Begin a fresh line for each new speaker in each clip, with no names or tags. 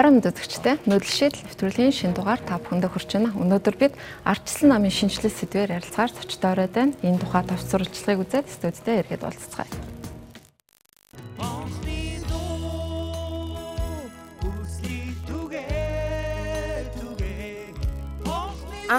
Орон үзэгчтэй нөлшил нэвтрүүлгийн шин дугаар та бүхэндээ хүрч байна. Өнөөдөр бид ардчлан намын шинжилгээ сэдвээр ярилцахаар зочтой ороод байна. Энэ тухай товцруулчлагыг үзээд студидтэй эргээд уулзцгаая.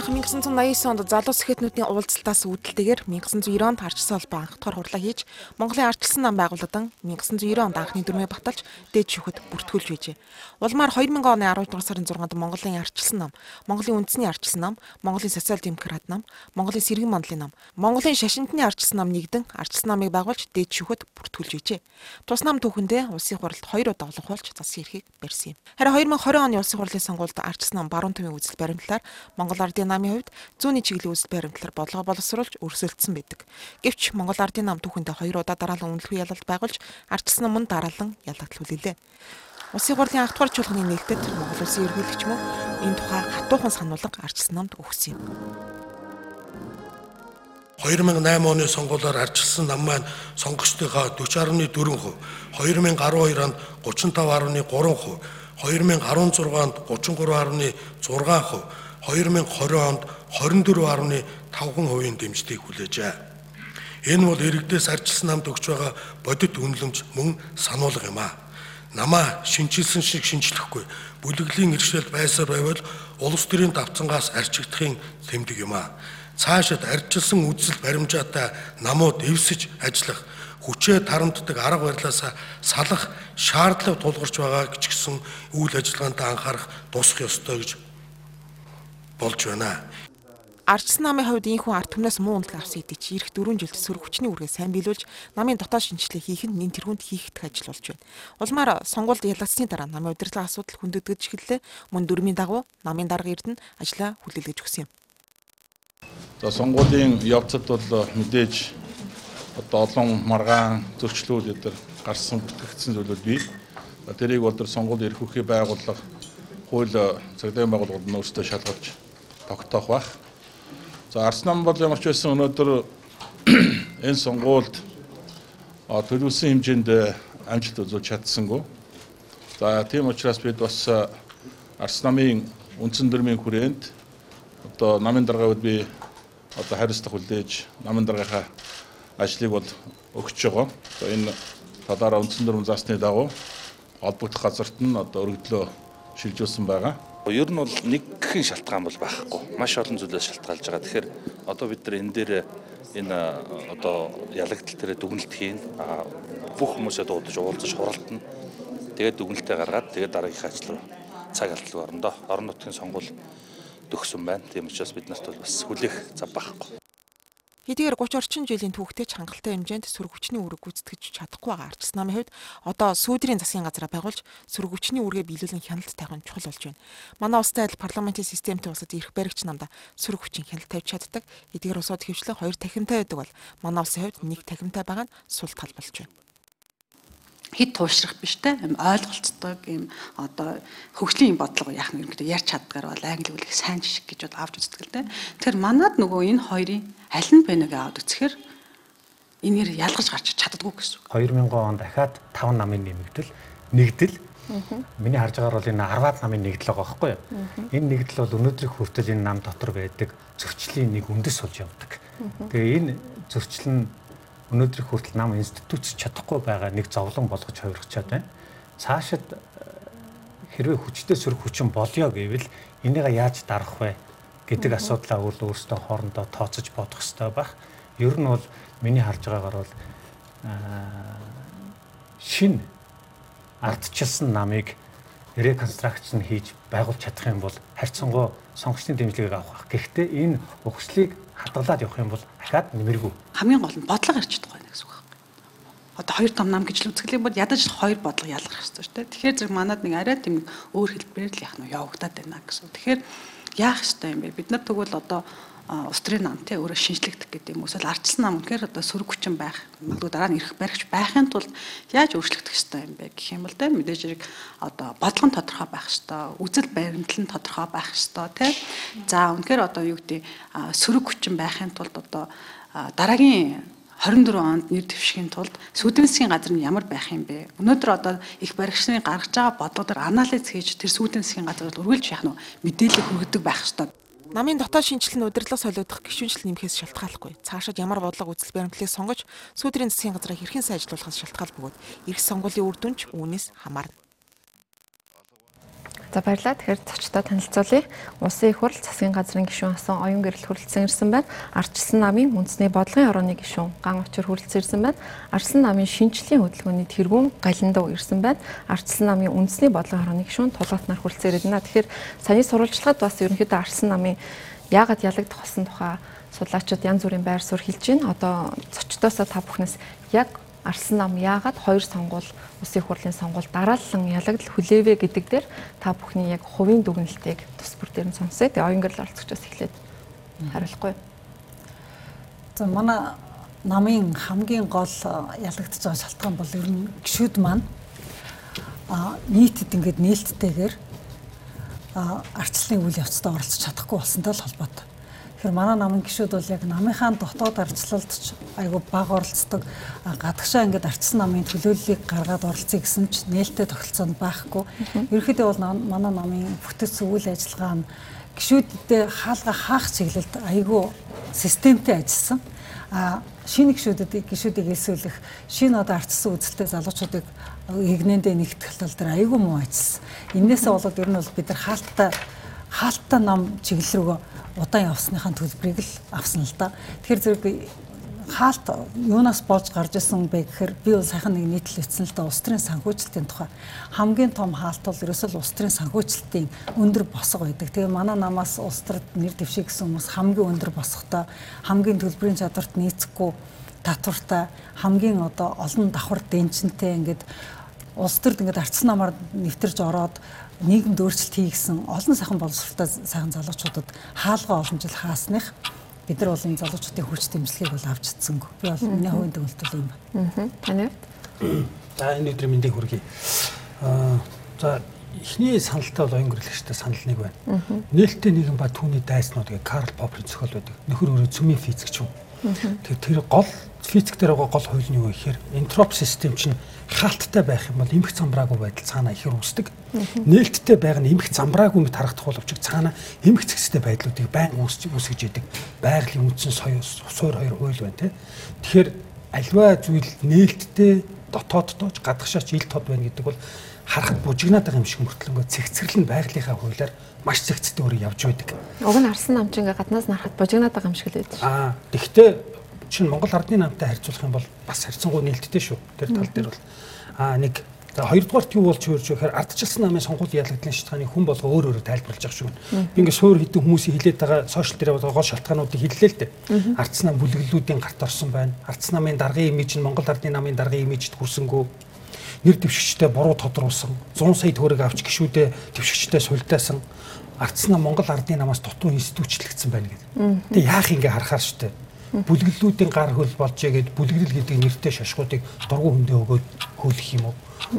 Анх 1989 онд залуус сэхэтнүүдийн уулзалтаас үүдэлтэйгээр 1990 онд арчсан холбоо анх дахь хурлаа хийж Монголын арчсан нам байгууллагадан 1990 онд анхны дүрмээ баталж дээд шүхэд бүртгүүлж байжээ. Улмаар 2000 оны 12 дугаар сарын 6-нд Монголын арчсан нам, Монголын үндэсний арчсан нам, Монголын социал демократ нам, Монголын сэргэн мандлын нам, Монголын шашинтны арчсан нам нэгдэн арчсан намыг байгуулж дээд шүхэд бүртгүүлж байжээ. Тус нам түүхэндээ улсын хуралд 2 удаа олонхуулж засгийн эрхийг барьсан юм. Харин 2020 оны улсын хурлын сонгуульд арчсан нам баруун төвийн үзэл баримтлаар Монгол ардын намын хувьд зүүнний чиглэлийн үзэл баримтлаар бодлого боловсруулж өрсөлдсөн байдаг. Гэвч Монгол ардын нам түүхэндээ 2 удаа дараалан үнэлэхүй ялалт байгуулж арчсан нам нь дараалан ялагдууллээ. Улсын хурлын ах дугаар чуулганы нээлтэд Монгол улсын ерөнхийлөгч мөн энэ тухай хатуухан сануулга арчсан намд өгсөн юм.
2008 оны сонгуулиар арчилсан нам маань сонгогчдынхаа 40.4%, 2012 онд 35.3%, 2016 онд 33.6%, 2020 онд 24.5% дэмжлийг хүлээжээ. Энэ бол иргэдээс арчилсан намд өгч байгаа бодит үнэлэмж мөн сануулга юм а. Намаа шинжилсэн шиг шинжлэхгүй бүлэглэлийн иргэшэл байсаар байвал улс төрийн давцангаас арчигдахын тэмдэг юм а. Цаашид арчилсан үзэл баримжаатай намууд эвсэж ажиллах хүчээ тарамддаг арга барилаасаа салах шаардлага тулгарч байгаа гэж гисэн үйл ажиллагаанд анхаарах тусах ёстой гэж болж байна.
Ардсан намын хувьд энэ хүн ард түмнээс муу үнэлгээ авсан хэдий чи ирэх 4 жилд сөрөг хүчний үргээ сайн биелүүлж намын дотоод шинжилгээ хийх нь нэн тэргуунд хийхдэх ажил болж байна. Улмаар сонгуульд ялагдсны дараа намын удирдлага асуудал хүндэтгэж эхэллээ. Мөн дөрмийн дагуу намын дарга эрдэнэ ажлаа хүлээлгэж өгсөн юм.
За сонгуулийн явцад бол мэдээж одоо олон маргаан зөрчлүүд өдр гарсан бүтгэгдсэн зүйлүүд бий. Тэрийг бол сонгуульд эрх үхий байгууллага хууль цагдаагийн байгууллагууд нь өөрсдөө шалгаж тогтоох байх. За Арснам бол ямар ч байсан өнөөдөр энэ сонгуульд төлөвлөсөн хэмжээнд амжилт үзүүлж чадсангүй. За тийм учраас бид бас Арснамын үндсэн дүрмийн хүрээнд одоо намын даргавд би одоо хариуцлага хүлээж намын даргийнхаа ажлыг бол өгч байгаа. Одоо энэ талаараа үндсэн дүрм заасны дагуу холбогдох газарт нь одоо өргөдлөө шилжүүлсэн байгаа.
Ер нь бол нэг гэх шалтгаан бол байхгүй. Маш олон зүйлээс шалтгаалж байгаа. Тэгэхээр одоо бид нар энэ дээр энэ одоо ялагдал дээр дүгнэлт хийн. Бүх хүмүүсээ дуудаж уулзаж хуралдана. Тэгээд дүгнэлтээ гаргаад тэгээд дараагийнхаа ажил руу цаг алдалгүй орондоо орон нутгийн сонгуул төгсөн байна. Тийм учраас бид нарт бол бас хүлээх зав байхгүй.
Хэдийгээр 30 орчим жилийн түүхтэй ч хангалттай хэмжээнд сөрөг хүчний үүрэг гүйцэтгэж чадахгүй байгаа арчс намын хувьд одоо сүүдрийн засгийн газраа байгуулж сөрөг хүчний үүргээ биелүүлэн хяналт нь чухал болж байна. Манай улстай адил парламентын системтэй улсад ирэх баригч намда сөрөг хүчин хяналт тавьж чаддаг. Хэдийгээр усууд хөвчлэн хоёр тахимтай байдаг бол манай улсын хувьд нэг тахимтай байгаа нь сул тал болж байна
хэд туушрах биш те ойлголцдог юм одоо хөгжлийн бодлого яах юм ярьж чаддгаар бол англи хэлийг сайн жишг гэж бол авч үздэг л те. Тэгэхээр манад нөгөө энэ хоёрын аль нь бэ нэг аваад үзэхээр энээр ялгаж гарч чаддгүй гэсэн үг.
2000 он дахиад 5 намын нэмэгдэл нэгдэл Миний харж байгаагаар бол энэ 10-аад намын нэгдэл байгаа байхгүй юу? Энэ нэгдэл бол өнөөдрийн хүртэл энэ нам дотор байдаг зөрчлийн нэг үндэс болж явдаг. Тэгээ энэ зөрчил нь өнөөдрийн хүртэл нам институтс чадахгүй байгаа нэг зовлон болгож хувирчаад байна. Цаашид э, хэрвээ хүчтэй сөрөг хүчин болёо гэвэл энийг яаж дарах вэ гэдэг асуудлаа өөрсдөө хоорондоо тооцож бодох хэрэгтэй байх. Ер нь бол миний харж байгаагаар бол э, шин ардчилсан намыг реконструкшн хийж байгуулж чадах юм бол харьцангуй сонгогчдын дэмжлэгийг авах. Гэхдээ энэ ухслыг хадгалаад явах юм бол дахиад нэмэргүй.
Хамгийн гол нь бодлого чадахгүй байна гэсэн үг байна. Одоо хоёр том нам гэж л юм бол ядаж хоёр бодлого ялгах хэрэгтэй шүү дээ. Тэгэхээр зэрэг манад нэг арай тийм өөр хэлбэрээр л яах нь явагдаад байна гэсэн. Тэгэхээр яах ёстой юм бэ? Бид нар тэгвэл одоо улс төрийн нам тий өөрөө шинжлэгдэх гэдэг юм. Эсвэл ардчилсан нам үнэхээр одоо сөрөг хүчин байх, магадгүй дараа нь ирэх баригч байхын тулд яаж өөрчлөгдөх ёстой юм бэ гэх юм бол тий мэдээж хэрэг одоо бодлого нь тодорхой байх ёстой, үзэл баримтлал нь тодорхой байх ёстой тий. За үнэхээр одоо юу гэдэг сөрөг хүчин байхын тулд одоо дараагийн 24 онд нэр дэвшихийн тулд сүүдэн засгийн газар нь ямар байх юм бэ? Өнөөдөр одоо их баригчны гаргаж байгаа бодлогоор анализ хийж тэр сүүдэн засгийн газар үргэлж яах нь мэдээлэл хүргэдэг байх ёстой.
Намын дотоод шинжилэл нь удирдлага солиодох гишүүнжил нэмэхээс шалтгааллахгүй. Цаашид ямар бодлого үзэл баримтлалыг сонгож сүүдрийн засгийн газраа хэрхэн сайжруулахаас шалтгаал бөгөөд эх сонгуулийн үр дүнч үүнээс хамаарна.
За баярлалаа. Тэгэхээр зочдод танилцуулъя. Улсын их хурл засгийн газрын гишүүн асан оюун гэрэл хүрэлцэн ирсэн байна. Арчилсан намын үндэсний бодлогын орооны гишүүн ган учир хүрэлцэн ирсэн байна. Арчилсан намын шинжлэлийн хөдөлгөөний тэргүүн галиндуу ирсэн байна. Арчилсан намын үндэсний бодлогын орооны гишүүн тулгаат нар хүрэлцэн байна. Тэгэхээр саяны сурвалжлагад бас ерөнхийдөө арчилсан намын яагаад ялагдах болсон тухай судлаачид янз бүрийн байр суурь хэлж байна. Одоо зочдоосоо та бүхнээс яг Арслан нам яагаад хоёр сонгуул Улсын хурлын сонгуул дараалан ялагдал хүлээвэ гэдэг дээр та бүхний яг хувийн дүгнэлтийг тус бүр дээр нь сонсъё. Тэгээ оюун гэрэл оролцогчоос эхлээд хариулахгүй.
За манай намын хамгийн гол ялагдж байгаа шалтгаан бол ер нь гişүүд маань а нийтэд ингээд нээлттэйгээр арчлалын үйл явцад оролцож чадахгүй болсонтой л холбоотой. Тэгэхээр манай намын гişүүд бол яг намынхаа дотоод арчлалд айгүй бага оролцдог. Гадагшаа ингээд арчсан намын төлөөллийг гаргаад оролцъё гэсэн ч нээлттэй тогтолцоонд байхгүй. Ерөнхийдөө бол манай намын бүтэц үйл ажиллагаа нь гişүүдтэй хаалга хаах чиглэлд айгүй системтэй ажилласан. А шинэ гişүүдэд гişүүдийг элсүүлэх шинэ одоо арчсан үзэлтэй залуучуудыг игнэндээ нэгтгэх тал дээр айгүй муу ажилласан. Иннээсээ болоод ер нь бол бид нар хаалттай хаалттай ном чиглэл рүү удаан явсныхаа төлбөрийг л авсан л да. Тэгэхээр зэрэг хаалт юунаас болж гарч исэн бэ гэхээр би бол сайхан нэг нийтлэл бичсэн л да улс төрийн санхүүжилтийн тухай хамгийн том хаалт бол ерөөсөө улс төрийн санхүүжилтийн өндөр босго байдаг. Тэгээ манай намаас улс төрд нэр дэвшиг гэсэн хүмүүс хамгийн өндөр босготой хамгийн төлбөрийн чадварт нийцэхгүй татвартай хамгийн одоо олон давхар дэнчэнтэй ингээд улс төрд ингээд арцсан намаар нэвтэрж ороод нийгэмд өөрчлөлт хийгсэн олон сайхан боловсролтой сайхан залуучуудад хаалга олон жил хаасных бид нар бол энэ залуучуудын хүч дэмжлэгийг бол авч чадсангүй. Би бол миний хувийн төвлөлт бол юм байна.
Аа. Таны
хувьд? За энэ өдрийн мэндийг хүргэе. Аа за эхний саналтай бол оюун гэрэлэгчтэй санал нэг байна. Нээлттэй нийгэм ба түүний дайснууд гэх Карл Попперийн зохиол байдаг. Нөхөр өөрөө цөмийн физикч юм. Тэгэхээр тэр гол физик дээр байгаа гол хууль нь юу гэхээр энтроп систем чинь хаалттай байх юм бол эмх замбраагүй байдал цаана ихэр үүсдэг. Нээлттэй байг нь эмх замбраагүй мэт харагдах боловч цаана эмх зэгцтэй байдлуудыг байн үүсч үүсгэж яадаг. Байгалийн үндсэн суур хоёр хууль байна те. Тэгэхээр альва зүйл нээлттэй дотооддооч гадагшаач ил тод байна гэдэг бол харахад бужигнаад байгаа юм шиг мөртлөнгөө цэгцэрлэн байгалийнхаа хуулиар маш цэгцтэй өөрийг явж байдаг.
Уг нь арсан намч ингээ гаднаас нарахад бужигнаад байгаа юм шиг л байдаг.
Аа, тэгвэл чинь Монгол ардны намтай харьцуулах юм бол бас харьцангуй нээлттэй шүү. Тэр тал дээр бол аа нэг За хоёрдугаарт юу болж хөрж гэхээр ардчилсан намын сонгуулийн ялагдлын шалтгааны хүн болго өөр өөрөөр тайлбарлаж явах шүү. Би ингээд суур хэдэн хүмүүсийн хилээд байгаа сошиал дээр байгаа гол шалтгаануудыг хэллээ л дээ. Ардсан нам бүлэглэлүүдийн гарт орсон байна. Ардсан намын даргын имиж нь Монгол ардны намын даргын имижд хүрсэнгүү нэр дэвшигчтэй буруу тодруулсан. 100 сая төгрөг авч гişүүдээ дэвшигчтэй сулдаасан. Ардсан нам Монгол ардны намаас дутуу институтчлэгдсэн байна гэдэг. Тэгээ яах ингэ харахаар штэ бүлэглэлүүдийн гар хөл болж игээд бүлэглэл гэдэг нэртэй шашгуудыг дургу хөндөө өгөөд хөөлөх юм уу?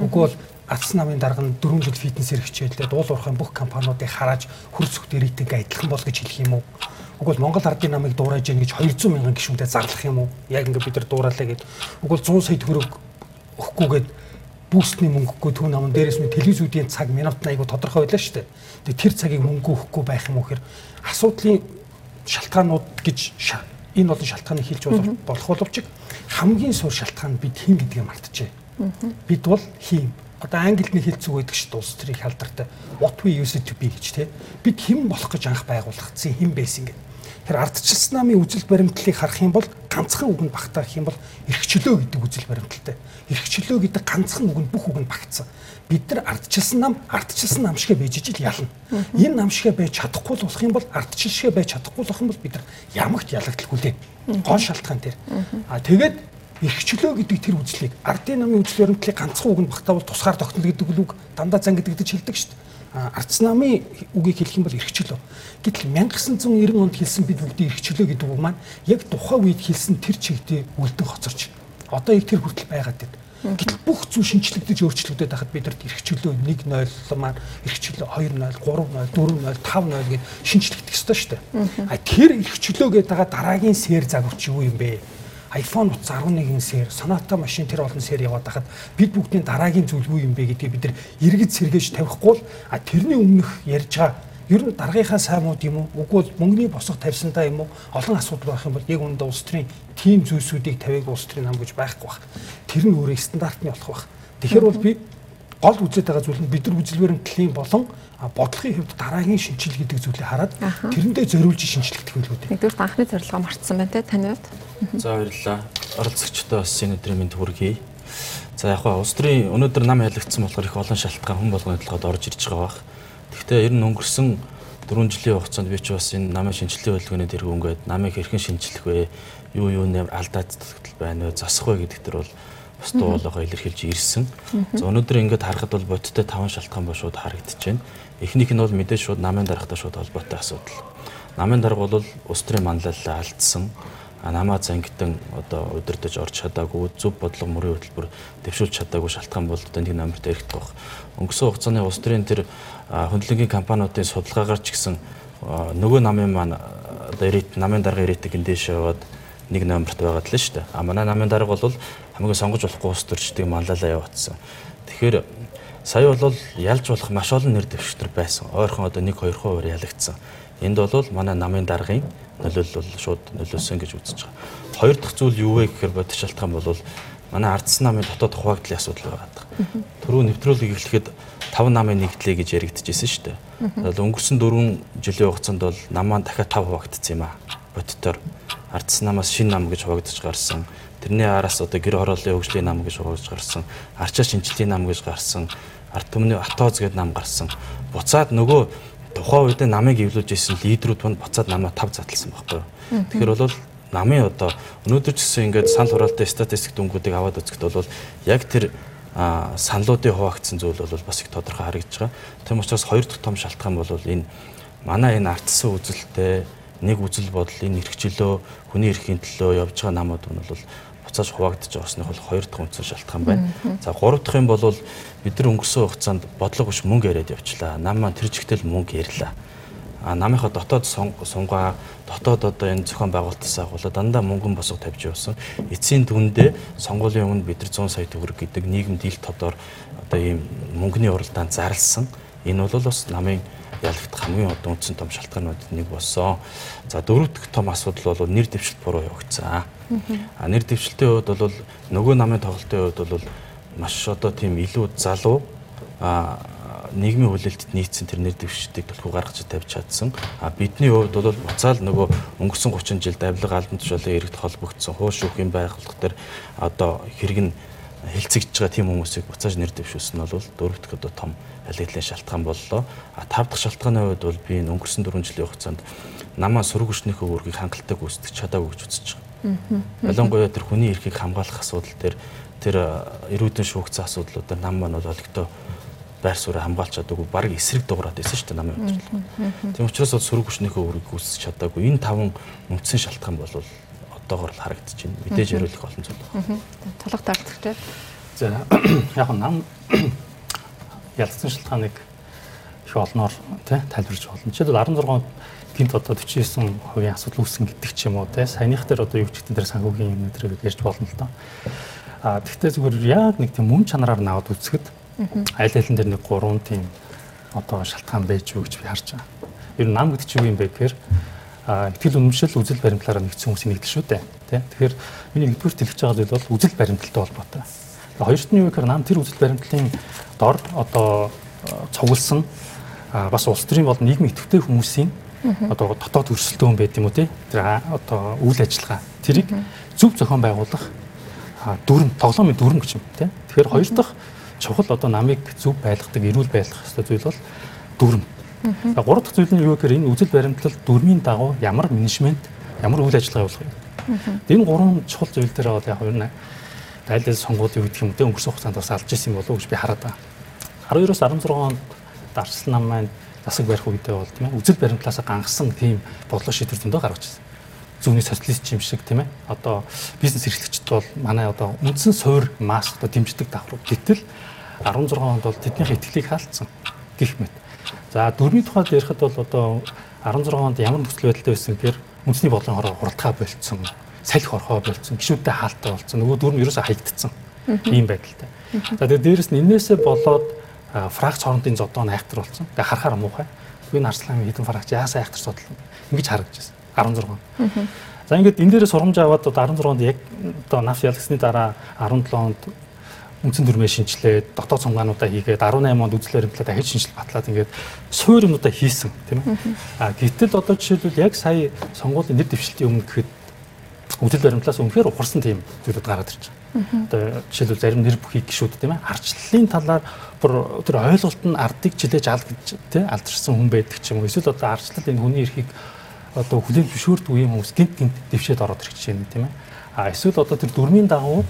Үгүй бол Атс намын дарга нь 4 жил фитнесээр хичээлээ дуул уурхайн бүх компаниудыг харааж хөрс сүхтэй рейтинг адилхан бол гэж хэлэх юм уу? Үгүй бол Монгол ардын намыг дуурайж яах гэж 200 мянган гишүүнтэй зарлах юм уу? Яг ингээд бид нар дуурайлаа гэд. Үгүй бол 100 сая төгрөг өгөхгүйгээд бүүстний мөнгөгүй түүн намын дээрээс нь телевизүүдийн цаг минут айгу тодорхой байлаа шүү дээ. Тэгээ тэр цагийг мөнгө өгөхгүй байх юм уу гэхээр асуудлын шалтгаанууд гэж энэ болон шалтгааныг хэлж болох боловч хамгийн сур шалтгаан бид хин гэдгийг мартчихъя. Бид бол хин. Одоо англид нэг хэлцүү байдаг шүү дээ улс төрийн халдартай what we used to be гэж тий. Бид хэн болох гэж анх байгуулагдсан хэн байсан гэдэг. Тэр ардчилсан намын үзэл баримтлалыг харах юм бол ганцхан үг нь багтаах юм бол эрхчлөө гэдэг үзэл баримталтай. Эрхчлөө гэдэг ганцхан үг нь бүх үг нь багтсан бид нар ардчилсан нам ардчилсан нам шигэ байж ижил ялна. Энэ нам шигэ байж чадахгүй л болох юм бол ардчил шигэ байж чадахгүй болох юм бол бид нар ямагт ялагдaltaгүй лээ. Гол шалтгаан тэр. А тэгээд эрхчлөө гэдэг тэр үзлийг ардын намын үзэл баримтлалыг ганцхан үг нь багтаавал тусгаар тогтнол гэдэг үг дандаа зан гэдэг гэж хэлдэг шүү дээ. Ардс намын үгийг хэлэх юм бол эрхчлөө. Гэтэл 1990 онд хэлсэн бид бүгдийн эрхчлөө гэдэг үг маань яг тухайн үед хэлсэн тэр чигтээ үлдэн хоцорч одоо их тэр хүртэл байгаад байна. Гэтэл бүх зүйл шинчлэгдэж өөрчлөгдөд байхад бид нарт эрхчлөө 1.0 маань эрхчлөө 2.0, 3.0, 4.0, 5.0 гэж шинчлэгдэх ёстой шүү дээ. А тэр эрхчлөө гэдэг байгаа дараагийн сэр загварч юу юм бэ? iPhone утас 11 сэр, Sonata машин тэр олон сэр яваад хахад бид бүгдийн дараагийн зүйлгүй юм бэ гэдгийг бид нар эргэж сэргээж тавихгүй л а тэрний өмнөх ярьж байгаа ер нь даргийнхаа саймууд юм уу үгүй мөнгөний босго тавьсандаа юм уу олон асуудал байх юм бол яг үүндээ улс төрийн тийм зүйлсүүдийг тавиаг улс төрийн нам гэж байхгүй бах. Тэр нь өөрөө стандартны болох бах. Тэгэхээр бол би гол үзээд байгаа зүйл нь бид нар үзэл баримтлалын болон бодлогын хувьд дараагийн шинжил гэдэг зүйлийг хараад тэрэндээ зориулж шинжлэхдэх байлгүй.
Нэгдүгээр анхны зорилгоо мартсан байна те таны хувьд.
За баярлалаа. Оролцогчдоо бас энэ өдрийн мэнд хүргэе. За яг хаа улс төрийн өнөөдөр нам ялагдсан болохоор их олон шалтгаан хүн болгоны толгойд орж ирж байгаа бах. Гэхдээ ер нь өнгөрсөн 4 жилийн хугацаанд би ч бас энэ намын шинжилгээ хөдөлгөөний дэрэг өнгөд намыг хэрхэн шинжлэх вэ? Юу юу нэр алдаад байна вэ? Засах вэ гэдэг төр бол бас дуулаагаа илэрхийлж ирсэн. За өнөөдөр ингээд харахад бол бодиттой таван шалтгаан ба шууд харагдаж байна. Эхнийх нь бол мэдээж шууд намын дарахтай шууд холбоотой асуудал. Намын дарга бол улс төрийн манлайлалаа алдсан. Намаа зангитан одоо удирдах орж чадаагүй зөв бодлого мөрийн хөтөлбөр дэвшүүлж чадаагүй шалтгаан бол одоо нэг намарт эрэхт байх. Өнгөрсөн хугацааны улс төрийн тэр хөндлөнгийн компаниудын судалгаагаар ч гэсэн нөгөө намын маань одоо ирээд намын дарга ирээдэг эндээш яваад нэг номерт байгаад л шүү дээ. А манай намын дарга бол хамгийн сонгож болохгүй ус төрчдгийг манлайлаа явуулсан. Тэгэхээр сая бол ялж болох маш олон нэр дэвшигтэр байсан. Ойрхон одоо 1 2 хувиар ялагдсан. Энд бол манай намын даргын нөлөөлөл бол шууд нөлөөсөн гэж үзэж байгаа. Хоёр дахь зүйл юу вэ гэхээр бодит шалтгаан бол манай ардсан намын дотоод хуваагдлын асуудал байгаа. Түрүү нэвтрүүлгийг эхлэхэд 5 намын нэгдлээ гэж яригдчихсэн шүү дээ. Тэгэхээр өнгөрсөн 4 жилийн хугацаанд бол намаа дахиад 5 хуваагдсан юм аа. Бодитоор ардсан намаас шин нам гэж хуваагдаж гарсан. Тэрний араас одоо гэр хорооллын хөгжлийн нам гэж хуваагдаж гарсан. Арчаа шинжилтийн нам гэж гарсан. Ард түмний атооз гэдэг нам гарсан. Буцаад нөгөө тухайн үед намыг эвлүүлж исэн лидерүүд манд буцаад намаа тав задлсан байхгүй юу. Тэгэхээр бол намын одоо өнөөдөр ч гэсэн ингээд санал хураалтын статистик дүнгуудыг аваад үзэхэд бол яг тэр саналуудын хуваагдсан зүйл бол бас их тодорхой харагдаж байгаа. Тийм учраас хоёр дахь том шалтгаан бол энэ манай энэ ардсан үзэлтэй нэг үзэл бодол энэ эрхчлөө хүний эрхийн төлөө явж байгаа намууд нь бол буцааж хуваагдаж байгаасныг бол хоёр дахь үндсэн шалтгаан байна. За гурав дахь юм бол бид нар өнгөрсөн хугацаанд бодлого биш мөнгө яриад явчлаа. Нам маань тэр чигтэл мөнгө ярьлаа. Намынхаа дотоод сунгаа дотоод одоо энэ зохион байгуулалтаас агуулаад дандаа мөнгөн босго тавьж явсан. Эцсийн дүндээ сонгуулийн өмнө бид нар 100 сая төгрөг гэдэг нийгэмд ил тодор одоо ийм мөнгөний уралдаанд зарлсан. Энэ бол бас намын ялагдах хамгийн одоо үндсэн том шалтгаануудад нэг болсон. За дөрөв дэх том асуудал бол нэр дэвшилт буруу явагдсан. А нэр дэвшилтийн хувьд бол нөгөө намын тоглолтын хувьд бол маш одоо тийм илүү залуу а нийгмийн хүлээлтэд нийцсэн тэр нэр дэвшилтийг төлхөө гаргаж тавьж чадсан. А бидний хувьд бол буцаал нөгөө өнгөрсөн 30 жилд авилга албан тушаалын эрэгт холбогдсон хууш шүүхийн байгууллага төр одоо хэрэг нь хилцэгдэж байгаа тийм хүмүүсийг буцааж нэр дэвшүүлсэн нь бол дөрөв дэх одоо том алиглын шалтгаан боллоо. А тав дахь шалтгааны хувьд бол би өнгөрсөн 4 жилийн хугацаанд намаа сураг хүчнийхөө үүргийг хангалттай гүйцэтгэж чадаагүй гэж үзэж байгаа. Ялангуяа тэр хүний эрхийг хамгаалах асуудал дээр тэр эрүүдэн шүүгцэн асуудлуудаар нам маань бол олигтой байр суурь хамгаалч чадаагүй баг эсрэг дуурайд байсан шүү дээ намын удирдлага. Тийм учраас бол сураг хүчнийхөө үүргийг гүйцэтгэж чадаагүй энэ таван үндсэн шалтгаан бол одоогор л харагдаж байна. Мэдээж яриулах олон зүйл байна.
Толгой таардаг.
За яг нам ялцсан шалтгааныг их олноор тий тайлбарж болно. Жишээлбэл 16 гинт одоо 49% асуудал үүсгэн гэдэг ч юм уу тий саяных дээр одоо юу ч гэдэг дээр санхүүгийн юм дээр ярьж болно л доо. А тэгвэл зүгээр яг нэг тийм мөн чанараар наваад үзэхэд аль алин дээр нэг гурван тийм одоо шалтгаан байж юу гэж би харж байгаа. Ер нь нам гэдэг чинь юу юм бэ гэхээр итгэл үнэмшил үзэл баримтлаараа нэгдсэн хүмүүсийн нэгдэл шүү дээ. Тэ. Тэгэхээр миний нэгдүгээр хэлж байгаа зүйл бол үзэл баримталтай холбоотой. Хоёрт нь юу гэхээр нам тэр үзэл баримтлалын дор одоо цугласан бас улс төрийн бол нийгмийн идэвхтэй хүмүүсийн одоо дотоод өрсөлдөөн байд юм уу тий тэр одоо үйл ажиллагаа тэрийг зөв зохион байгуулах дүрм тоглоомын дүрм гэж юм тий тэгэхээр хоёр дахь чухал одоо намыг зөв байлгадаг эрүүл байлгах ёстой зүйл бол дүрм гурав дахь зүйл нь юу гэхээр энэ үзэл баримтлал дүрмийн дагуу ямар менежмент ямар үйл ажиллагаа явуулах юм энэ гурван чухал зүйл дээр бол яг хоёр аль аль сонгуулийн үед юм дэ өнгөрсөн хугацаанд бас алж исэн болов уу гэж би хараад байна 12-оос 16 онд дарчлал нам маань засаг барих үедээ бол тийм ээ үзэл баримтлаасаа гангасан тийм бодлого шийдвэр зөндөө гаргаж ирсэн. Зүүнний социалист юм шиг тийм ээ. Одоо бизнес эрхлэгчд бол манай одоо үндсэн суур масс одоо дэмждэг давхар. Гэтэл 16 онд бол тэднийхээ итгэлийг хаалтсан гих мэт. За дөрмийн тухайд ярихад бол одоо 16 онд ямар нөхцөл байдалтай байсан гэхээр үндэсний бодлогын хороо хуралдгаа болцсон. салхи орхоо болсон, гişүүдтэй хаалттай болсон. Нөгөө дүрм ерөөсө хаягдцсан. Ийм байдалтай. За тэгээд дээрэс нь энээсээ болоод фракц хоорондын зодоо айхтар болсон. Тэгээд харахаар муухай. Энэ арслан хэдэн фракц яасаа айхтар судал ингэж харагдаж байна. 16. За ингээд энэ дээрээ сургамж аваад одоо 16 онд яг одоо наф ялгсны дараа 17 онд үндсэн дүрмээ шинжилээд дотоод цумгаануудаа хийгээд 18 онд үзэл баримтлаа дахиж шинжил батлаад ингээд суур юмудаа хийсэн тийм ээ. А гэтэл одоо жишээлбэл яг сая сонгуулийн нэр дэвшилтийн өмнө гэхэд үзэл баримтлаас үнэхээр ухарсан тийм зүйлүүд гараад ирж байгаа. Одоо жишээлбэл зарим нэр бүхий гişүүд тийм ээ. Арчлалын талаар бүр тэр ойлголт нь ардыг жилээж алд гэж тийм алдарсан хүн байдаг ч юм уу. Эсвэл одоо арчлал энэ хүний эрхийг одоо хүлээн зөвшөөрдөг юм хүмүүс гинт гинт дэвшээд ороод ирэх чинь тийм ээ. А эсвэл одоо тэр дүрмийн дагуу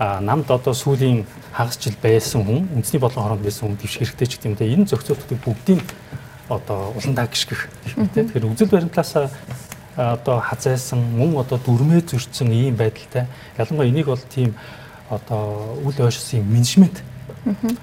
намд одоо сүүлийн хагас жил байсан хүн үндэсний бодлогын хороонд байсан хүн дэвших хэрэгтэй ч гэдэг юм те энэ зохицуултыг бүгдийг одоо уландаа гიშгэх тийм тэгэхээр үзэл баримтлаасаа одоо хазайсан мөн одоо дүрмээ зөрчсөн ийм байдалтай ялангуяа энийг бол тийм одоо үл ойшсон менежмент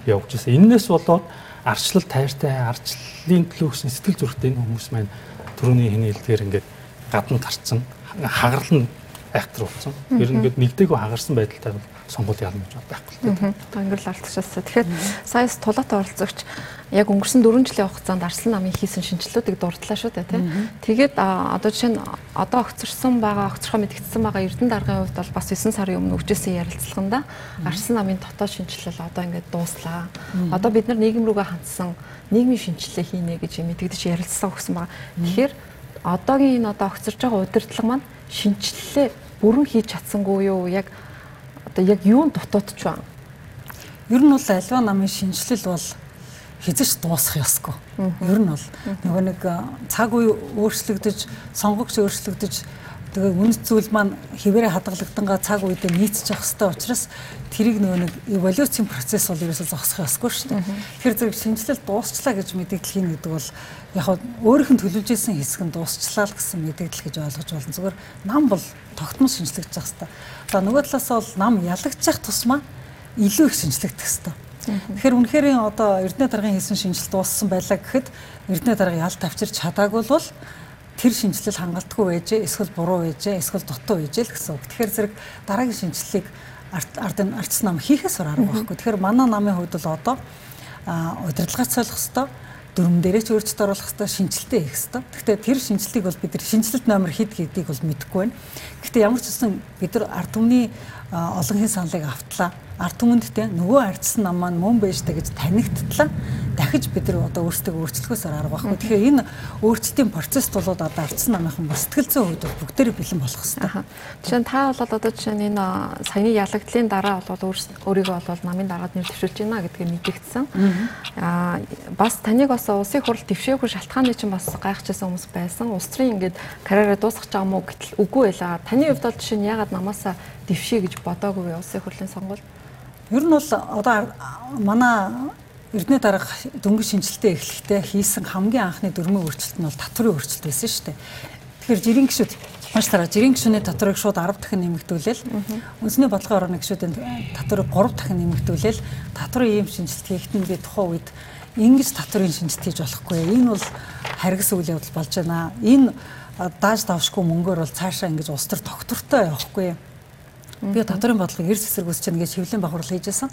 явуулж байсан. Эннээс болоод арчлал тайртай арчлалын төлөө гэсэн сэтгэл зүрэхтэй энэ хүмүүс маань түрүүний хэний хэлдгээр ингээд гадна гарцсан хагарал нь айхтар болсон. Нь ингээд нэгдээгөө хагарсан байдалтай бол сонгуул ялна гэж байхгүй.
Одоо ингээд л алдчихсан. Тэгэхээр саяас тулаатай оролцогч яг өнгөрсөн 4 жилийн хугацаанд Арслан намын хийсэн шинжилгэүүдийг дурдлаа шүү дээ тий. Тэгээд одоо жишээ нь одоо огцорсон байгаа, огцорхоо мэдгдсэн байгаа Эрдэнэ даргын хувьд бол бас 9 сарын өмнө өвчөөсөн ярилцлаганда Арслан намын дотоод шинжилэл одоо ингээд дууслаа. Одоо бид нар нийгэм рүүгээ хандсан нийгмийн шинжилгээ хийнэ гэж мэдгдэж ярилцсан өгсөн байгаа. Тэгэхээр одоогийн энэ одоо огцорж байгаа удирдлага маань шинжилэлээ бүрэн хийж чадсангүй юу? Яг одоо яг юунд дутуудч байна?
Ер нь бол альва намын шинжилэл бол хязгаарч дуусах ёсгүй. Ер нь бол нөгөө нэг цаг үе өөрчлөгдөж, сонгогч өөрчлөгдөж тэгээ үнэт зүйл маань хിവэрэ хадгалагдангаа цаг үедээ нийцчих хэвээр учраас тэрийг нөгөө нэг эволюцийн процесс бол ерөөсөө зогсох ёсгүй шүү дээ. Тэгэхээр зэрэг шинжилэл дуусчлаа гэж мэдээлэл хийн гэдэг бол яг өөрийнх нь төлөвлөж исэн хэсэг нь дуусчлаа л гэсэн мэдээлэл гэж ойлгож болно. Зүгээр нам бол тогтмол шинжлэгдэж явах хэрэгтэй. За нөгөө талаас бол нам ялагдчих тусмаа илүү их шинжлэгдэх хэрэгтэй. Тэгэхээр үнэхээр одоо Эрдэнэ даргын хийсэн шинжилт дууссан байлаа гэхэд Эрдэнэ дарга ялт авчирч чадаагүй бол тэр шинжилэл хангалтгүй байжээ, эсвэл буруу байжээ, эсвэл дутуу байжээ л гэсэн үг. Тэгэхээр зэрэг дараагийн шинжилгээг ард ардс нам хийхээс арга байхгүй. Тэгэхээр манай намын хувьд бол одоо удирдлагаач солих хэвээр дүрм дээрээ ч өөрчлөлт оруулах хэрэгтэй, шинжилтээ хийх хэрэгтэй. Гэхдээ тэр шинжилтийг бол бид нар шинжилт номер хэд гэдгийг бол мэдэхгүй байна. Гэхдээ ямар ч үсэн бид нар ард түмний олон хэн саналыг автлаа ард түмэндтэй нөгөө ардсан нам маань мөн байж та гэж танигдтлаа дахиж бид нар одоо өөрсдөө өөрчлөхөөсөр арга байхгүй. Тэгэхээр энэ өөрчлөлтийн процесс болоод одоо ардсан намынхан бас сэтгэл зүйн хувьд бүгдээрээ бэлэн болох хэрэгтэй.
Жишээ нь та бол одоо жишээ нь энэ саяны ялагдлын дараа бол өөрийгөө бол намын дараад нэр дэвшүүлж байна гэдгийг мэдгдсэн. Аа бас таныг бас улсын хурал дэвшээгүй шалтгааны чинь бас гайхажсэн хүмүүс байсан. Улс төрийн ингээд карьераа дуусгах гэж байгаа мó гэтэл үгүй байлаа. Таны хувьд бол жишээ нь ягаад намаасаа дэвшээ гэж бодоогүй улсын хурлын сонгуульд?
Ер нь бол одоо манай Эрдэнэ дарга дөнгөж шинжилтээ эхлэхдээ хийсэн хамгийн анхны дөрмийн өөрчлөлт нь бол татврын өөрчлөлт байсан шүү дээ. Тэгэхээр жирийн гişүүд маш тараа жирийн гişүний татварыг шууд 10 дахин нэмэгдүүлээл үндэсний бодлогын орны гişүүдийн татварыг 3 дахин нэмэгдүүлээл татврын ийм шинжилт хийхэд нь би тухайн үед ингэж татврын шинжилт хийж болохгүй. Энэ бол харгас үйл явдал болж байна. Энэ дааж давшгүй мөнгөөр бол цаашаа ингэж улс төр тогтвортой явахгүй юм Би татварын бодлогыг эрс эсэргүүц чинь гэж хэвлэн багварл хийжсэн.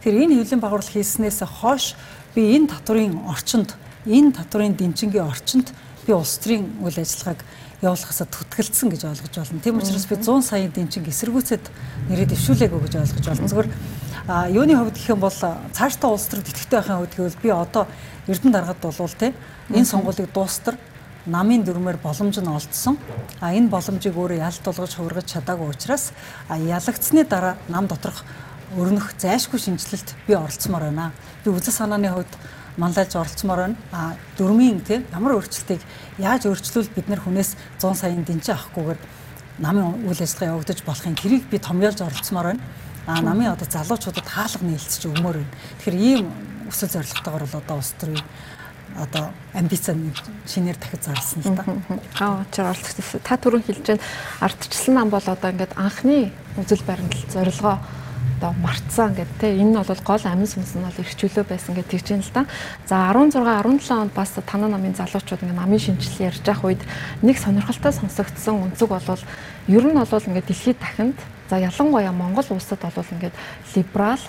Тэгэхээр энэ хэвлэн багварл хийснээс хойш би энэ татварын орчинд, энэ татварын дэмжингийн орчинд би улс төрийн үйл ажиллагааг явуулахасаа түтгэлцсэн гэж ойлгож байна. Тийм учраас би 100 саяын дэмжинг эсэргүүцэд нэрээ дэвшүүлээгүй гэж ойлгож байна. Зүгээр а юуны хувьд гэх юм бол цаашдаа улс төрөд итгэвтэй байхын хувьд гэвэл би одоо Эрдэнэ даргад болвол те энэ сонгуулийг дуустар намын дүрмээр боломж нь олдсон. А энэ боломжийг өөрөө ялт болгож хувиргаж чадаагүй учраас ялагдсны дараа нам доторх өрнөх зайшгүй шинжилэлт би оролцмоор байна. Би үзэл санааны хувьд манлайлж оролцмоор байна. А дөрмийн тийм ямар өөрчлөлтийг яаж өөрчлөвл бид нар хүнээс 100 саяын дэнчээ авахгүйгээр намын үйл ажиллагаа явагдаж болохын тэрийг би томьёолж оролцмоор байна. А намын одоо залуучуудад хаалга нийлцэж өгмөр байна. Тэгэхээр ийм өсөл зорилготойгоор бол одоо улс төрийн одоо амбиц шинээр дахиж зарласан л да.
Аа очоор оролцсон. Та түрүүн хэлж байна ардчлсан нам бол одоо ингээд анхны үзэл баримтал зорилгоо одоо мартсан гэдэг те энэ нь бол гол амин сүнс нь бол эрхчлөө байсан гэдэг тэгж байна л да. За 16 17 онд бас танаа намын залуучууд ингээ намын шинжилгээ ярьж явах үед нэг сонирхолтой сонсогдсон өнцөг бол ер нь бол ингээ дэлхийд дахинд За ялангуяа Монгол улсад бол ингээд либерал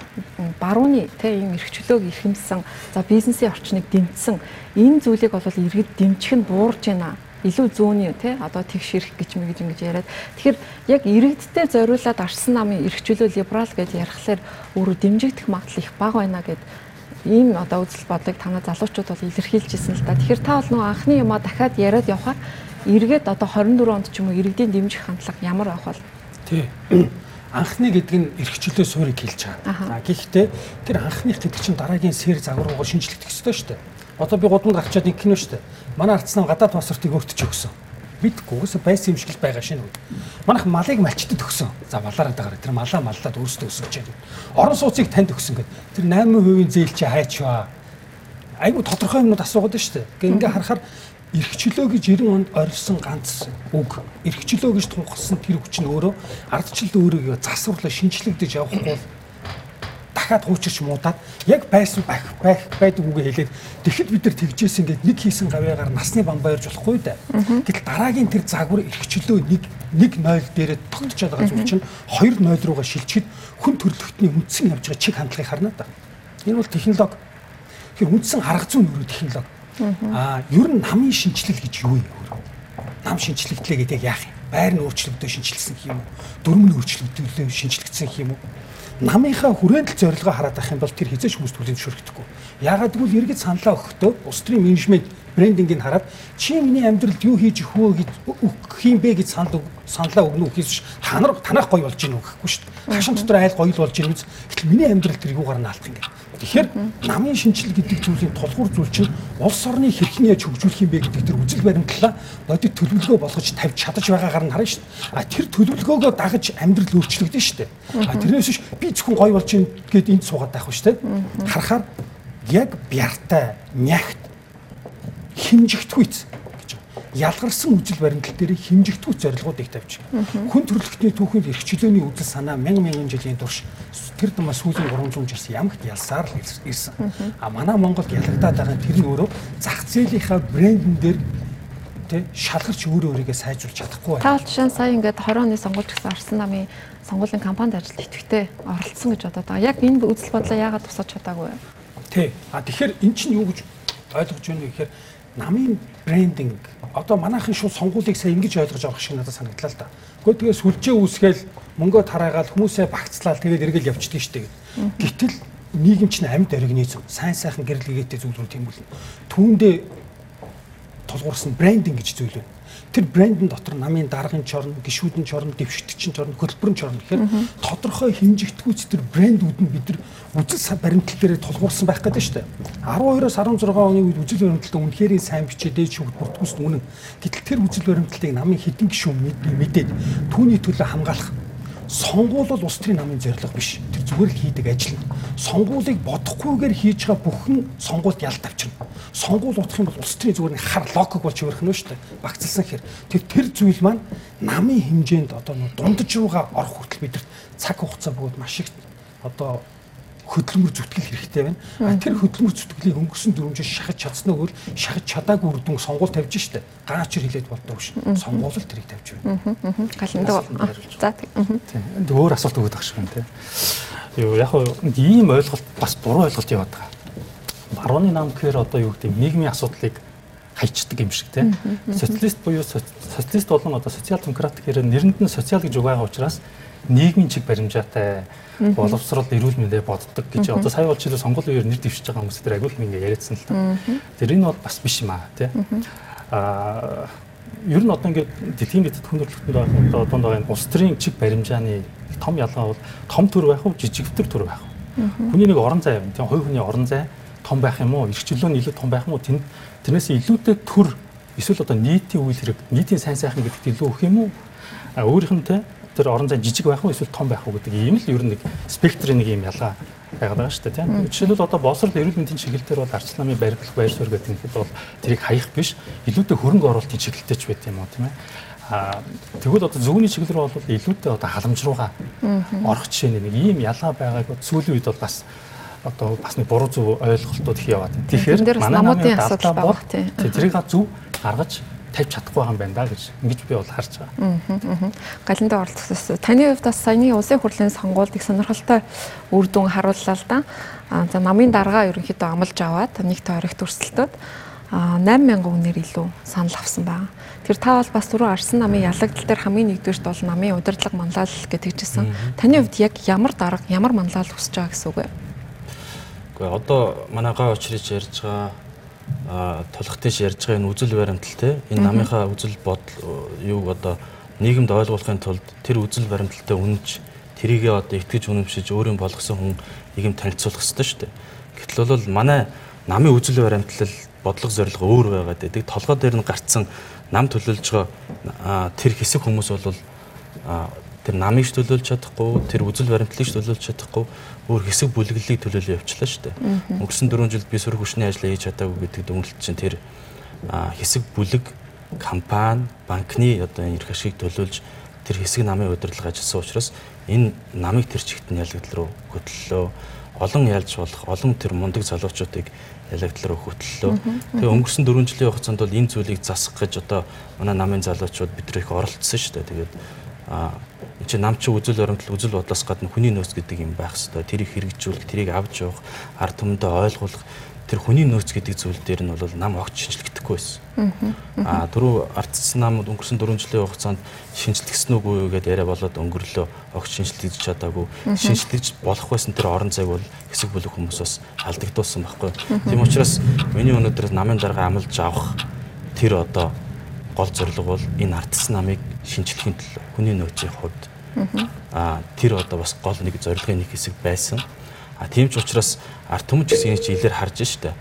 барууны тэ ийм эрхчлөөг эрхэмсэн за бизнесийн орчныг дэмжсэн энэ зүйлийг бол иргэд дэмжих нь буурж байна илүү зүүнний тий одоо тэгш ирэх гэж мэгж ингэж яриад тэгэхээр яг иргэдтэй зориулаад арсан намын эрхчлөө либерал гэж ярихлаар өөрө дэмжигдэх магадлал их бага байна гэд ийм одоо үзэл бодлыг танай залуучууд бол илэрхийлжсэн л да. Тэгэхээр та бол нөгөө анхны юмаа дахиад яриад явхаар эргээд одоо 24 онд ч юм уу иргэдийн дэмжих хандлага ямар байх вэ?
Тий. Анхны гэдэг нь эрхчлөө суурийг хэлж байгаа. За гэхдээ тэр анхных гэдэг чинь дараагийн сэр загваргуугаар шинжлэхдэх ёстой шүү дээ. Одоо би гудамд гарчаад нэг кино шүү дээ. Манай ардсан гадаад пассвортыг өөртөж өгсөн. Бидгүй угсаа байсан юм шиг л байгаа шинэ. Манайх малыг малчтад өгсөн. За малаараа дагараа тэр малаа маллаад өөрсдөө өсгөж яа. Орон сууцыг танд өгсөн гэд. Тэр 8% зээл чи хайчваа. Айгу тодорхой юмнууд асуугаад шүү дээ. Ингээ ингээ харахаар эрхчлөө гэж 90 онд орилсон ганц үг эрхчлөө гэж тунхсан тэр хүч нь өөрөө ардчлал өөрийгөө засварлаа шинчлэгдэж явахгүй дахиад хуучирч муудаад яг байсан байх байх байдаг үгээ хэлээд тэгэхэд бид нар тэгжээс ингээд нэг хийсэн гавьяагаар насны бамбаярж болохгүй дээ. Гэтэл дараагийн тэр загвар эрхчлөө нэг нэг 0 дээрээ тогтчод байгаа зүйл чинь 2 0 руугаа шилжихэд хүн төрөлхтний үндсэн явж байгаа чиг хандлагыг харна да. Энэ бол технологи. Тэр үндсэн арга зүйн өрөө технологи Аа, ер нь намын шинжилэл гэж юу юм? Нам шинжилэгдлээ гэдэг яах юм? Байр нь өөрчлөгдөж шинжилсэн юм уу? Дүрм нь өөрчлөгдөж шинжилгдсэн юм уу? намынхаа хүрээндэл зорилгоо хараад ах юм бол тэр хизээч хүмүүст түлэн зөвшөөрөхдөггүй. Яагаад гэвэл иргэд саналаа өгөхдөө улс төрийн менежмент брендингийг хараад чи миний амьдралд юу хийж өгөх вэ гэж өгөх юм бэ гэж санал саналаа өгнө үхээс биш та нар танах гоё болж гин үхэхгүй шүү дээ. Хашин дотор айл гоё л болж гин үз. Гэтэл миний амьдрал тэр нь алдах юм бэ? Тэгэхээр намын шинжил гэдэг зүйлийн тулгуур зүйл чинь улс орны хэрхэн яаж хөгжүүлэх юм бэ гэдэг тэр үзэл баримтлалаа бодит төлөвлөгөө болгож тавьж чадаж байгаагаар нь харна шүү дээ. А тэр төлөвлөгөөгөө дагаж амьдрал өөрчлөгдөн шүү дээ. А тэрнээс биш би зөвхөн гоё болж гин гэд энд суугаад байх шүү дээ. Харахаар яг бяртай, нягт химжигдэхүйц гэж ялгарсан үжил баримтлал дээр химжигдэхүйц зорилгоодыг тавьж. Хүн төрөлхтний түүхэнд эрхчлөөний үжил санаа мянган мянган жилийн турш тэр дама сүүлийн 300 жилс ямагт ялсаар л ирсэн. А манай Монголд ялгадаад байгаа тэр нь өөрөө зах зээлийнхаа брэндэн дээр тэ шалгарч өөрөө өөрийгөө сайжруулж чадахгүй байна.
Та бол жишээ нь сая ингээд 20 оны сонгуульч гэсэн Арсан намын сонгуулийн кампанид ажилд идэвхтэй оролцсон гэж бодоод байгаа. Яг энэ үзэл бодлоо яагаад тусаж чадаагүй вэ?
Тий. А тэгэхээр эн чинь юу гэж ойлгож байна вэ гэхээр намын брендинг одоо манайхан шууд сонгуулийг сайн ингэж ойлгож авах шиг надад санагдлаа л да. Гэхдээ тэгээ сүлжээ үүсгээл мөнгөө тараагаал хүмүүсээ багцлал тэгээд эргэл явчихдаг шүү дээ. Гэтэл нийгэм чинь амьд организм сайн сайхан гэрэл гээтэй зүйлүүд тийм үл. Түүндээ тулгуурсан брендинг гэж зүйл байна тэр брэндэн дотор намын даргын чорно, гişүүдэн чорно, дэвшигтчин чорно, хөтөлбөрн чорно гэхээр тодорхой хэмжигдэхүйц тэр брэндүүд нь бид нар үзэл баримтлал дээр тулгуурсан байх гэдэг шүү дээ. 12-оос 16 оны үед үзэл баримтлалтаа үнэхээр сайн бичээд шүүгд бүртгүүлсэн үнэн. Гэтэл тэр үзэл баримтлалтыг намын хэдэн гişүүн мэдээд түүний төлөө хамгаалах сонгуул бол улс төрийн намын зорилго биш. Тэр зүгээр л хийдэг ажил. Сонгуулийг бодохгүйгээр хийж байгаа бүхэн сонгуульд ялт авчирна. Сонгуул утах юм бол улс төрийн зүгээр нэг хар логик болж өөрөх нь шүү дээ. Багцлсан хэр. Тэр тэр зүйл маань намын хэмжээнд одоо дундаж руугаа орох хүртэл бидэрт цаг хугацаа бөгөөд маш их одоо хөдөлмөр зүтгэл хэрэгтэй байна. А тэр хөдөлмөр зүтгэлийг өнгөрсөн дөрвөн жил шахаж чадсан өгвөл шахаж чадаагүй үр дүн сонгуул тавьж штэ. Гаачэр хилээд болдог ш. Сонгуул л тэрийг тавьж байна.
Галандаа. За
тийм. Өөр асуулт өгөх шиг байна те. Юу яг нь ийм ойлголт бас буруу ойлголт яваад байгаа. Барууны нам гэхээр одоо юу гэдэг нийгмийн асуудлыг хайчдаг юм шиг тийм. Социалист буюу социалист болон одоо социал демократ гэхээр нэрэнд нь социал гэж угаага учраас нийгмийн чиг баримжаатай боловсрол эрүүл мэндэ боддог гэж одоо сая бол чилээ сонгуулийн үеэр нэр дэвшиж байгаа хүмүүс тэр агуулх ингээ яриадсан л та. Тэр энэ бол бас биш юм аа тий. Аа ер нь одоо ингээд дэлхийн дэд хүндрэлтэнд одоо дунд байгаа улс төрийн чиг баримжааны том ялгаа бол том төр байх уу жижигтэр төр байх уу. Хүний нэг орон зай юм тий. Хувь хүний орон зай том байх юм уу? Ирчлөө нь илүү том байх юм уу? Тэнд тэрнээс илүүтэй төр эсвэл одоо нийтийн үйл хэрэг, нийтийн сайн сайхан гэдэгт илүү өгөх юм уу? Өөрийнх нь тий тэр орон зай жижиг байх уу эсвэл том байх уу гэдэг ийм л ер нь нэг спектрийн нэг юм ялгаа байгаад байгаа шүү дээ тийм. Жишээлбэл одоо боловсрол эрүүл мэндийн чиглэл дээр бол арч намын барилгах байр суурь гэдэг нь бол тэрийг хаях биш илүүтэй хөрөнгө оруулалтын чиглэлтэй ч байт юм уу тийм ээ. Аа тэгвэл одоо зөвхөн чиглэл бол илүүтэй одоо халамж руугаа орох жишээ нэг ийм ялгаа байгааг сүүлийн үед бол бас одоо бас нэг буруу зөв ойлголтууд их яваад. Тэгэхээр
манай намын асуудал
бол тэрийг зөв гаргаж тавьж чадахгүй байгаа юм байна да гэж ингэж би бол харж байгаа.
Галиндаа оролцсон. Таны хувьд бас саяны улсын хурлын сонгуульд их сонирхолтой үр дүн харууллаа л да. За намын дарга ерөнхийдөө амлаж аваад нэгт орогт өрсөлдөд 8000 үнээр илүү санал авсан байна. Тэр та бол бас түрүү Арсан намын ялагдал дээр хамгийн нэгдүгээрт бол намын удирдлага манлайл гэтгэжсэн. Таны хувьд яг ямар дарга, ямар манлайл хүсэж байгаа гэсэн үг вэ?
Гэхдээ одоо манай гоо очрич ярьж байгаа тулхтэж ярьж байгаа энэ үзэл баримтал те энэ намынхаа үзэл бодол юуг одоо нийгэмд ойлгуулахын тулд тэр үзэл баримталтай үнэнч тэрийгээ одоо итгэж үнэмшиж өөрийн болгосон хүн нийгэм танилцуулах хэрэгтэй шүү дээ. Гэтэл бол манай намын үзэл баримтлал бодлого зорилго өөр байгаад байдаг. Толгой дээр нь гарцсан нам төлөөлж байгаа тэр хэсэг хүмүүс бол тэр намыг төлөөлж чадахгүй, тэр үзэл баримтлалыг төлөөлж чадахгүй өөр хэсэг бүлэглэлийг төлөөлөө явчлаа шүү дээ. Өнгөрсөн 4 жилд би сөрөг хүчний ажлаа хийж чадаагүй гэдэг дүгнэлт чинь тэр хэсэг бүлэг компани, банкны одоо эрх ашиг төлөөлж тэр хэсэг намын удирдлага ажилласан учраас энэ намыг тэр чигт нь ялгдал руу хөтлөлөө. Олон ялж болох, олон тэр мундаг залуучуудыг ялагдал руу хөтлөлөө. Тэгээ өнгөрсөн 4 жилийн хугацаанд бол энэ зүйлийг засах гэж одоо манай намын залуучууд бид нар их оролцсон шүү дээ. Тэгээд а энэ чинь нам чи үзэл баримтлал үзэл бодлоос гадна хүний нөөц гэдэг юм байх хэвээр тэрийг хэрэгжүүлэх, тэрийг авч явах, ард түмэндээ ойлгуулах тэр хүний нөөц гэдэг зүйл дээр нь бол нам огт шинжлэхдэггүй байсан. Аа түрүү ардсан намд өнгөрсөн 4 жилийн хугацаанд шинжлэгдсэн үгүй гэдээ яриа болоод өнгөрлөө огт шинжлэгдэж чадаагүй. Шинжлэгдэж болох байсан тэр орон зайг бол хэсэг бүлэг хүмүүсээс алдагдуулсан байхгүй. Тийм учраас миний өнөөдөр намын дарга амлаж авах тэр одоо гол зорилго бол энэ ардсан намыг шинжлэхийн төлөө хүний нөөцийн хувьд аа тэр одоо бас гол нэг зорилгын нэг хэсэг байсан. А тийм ч учраас ард түмэн гэсэн чи илэр харж штэ.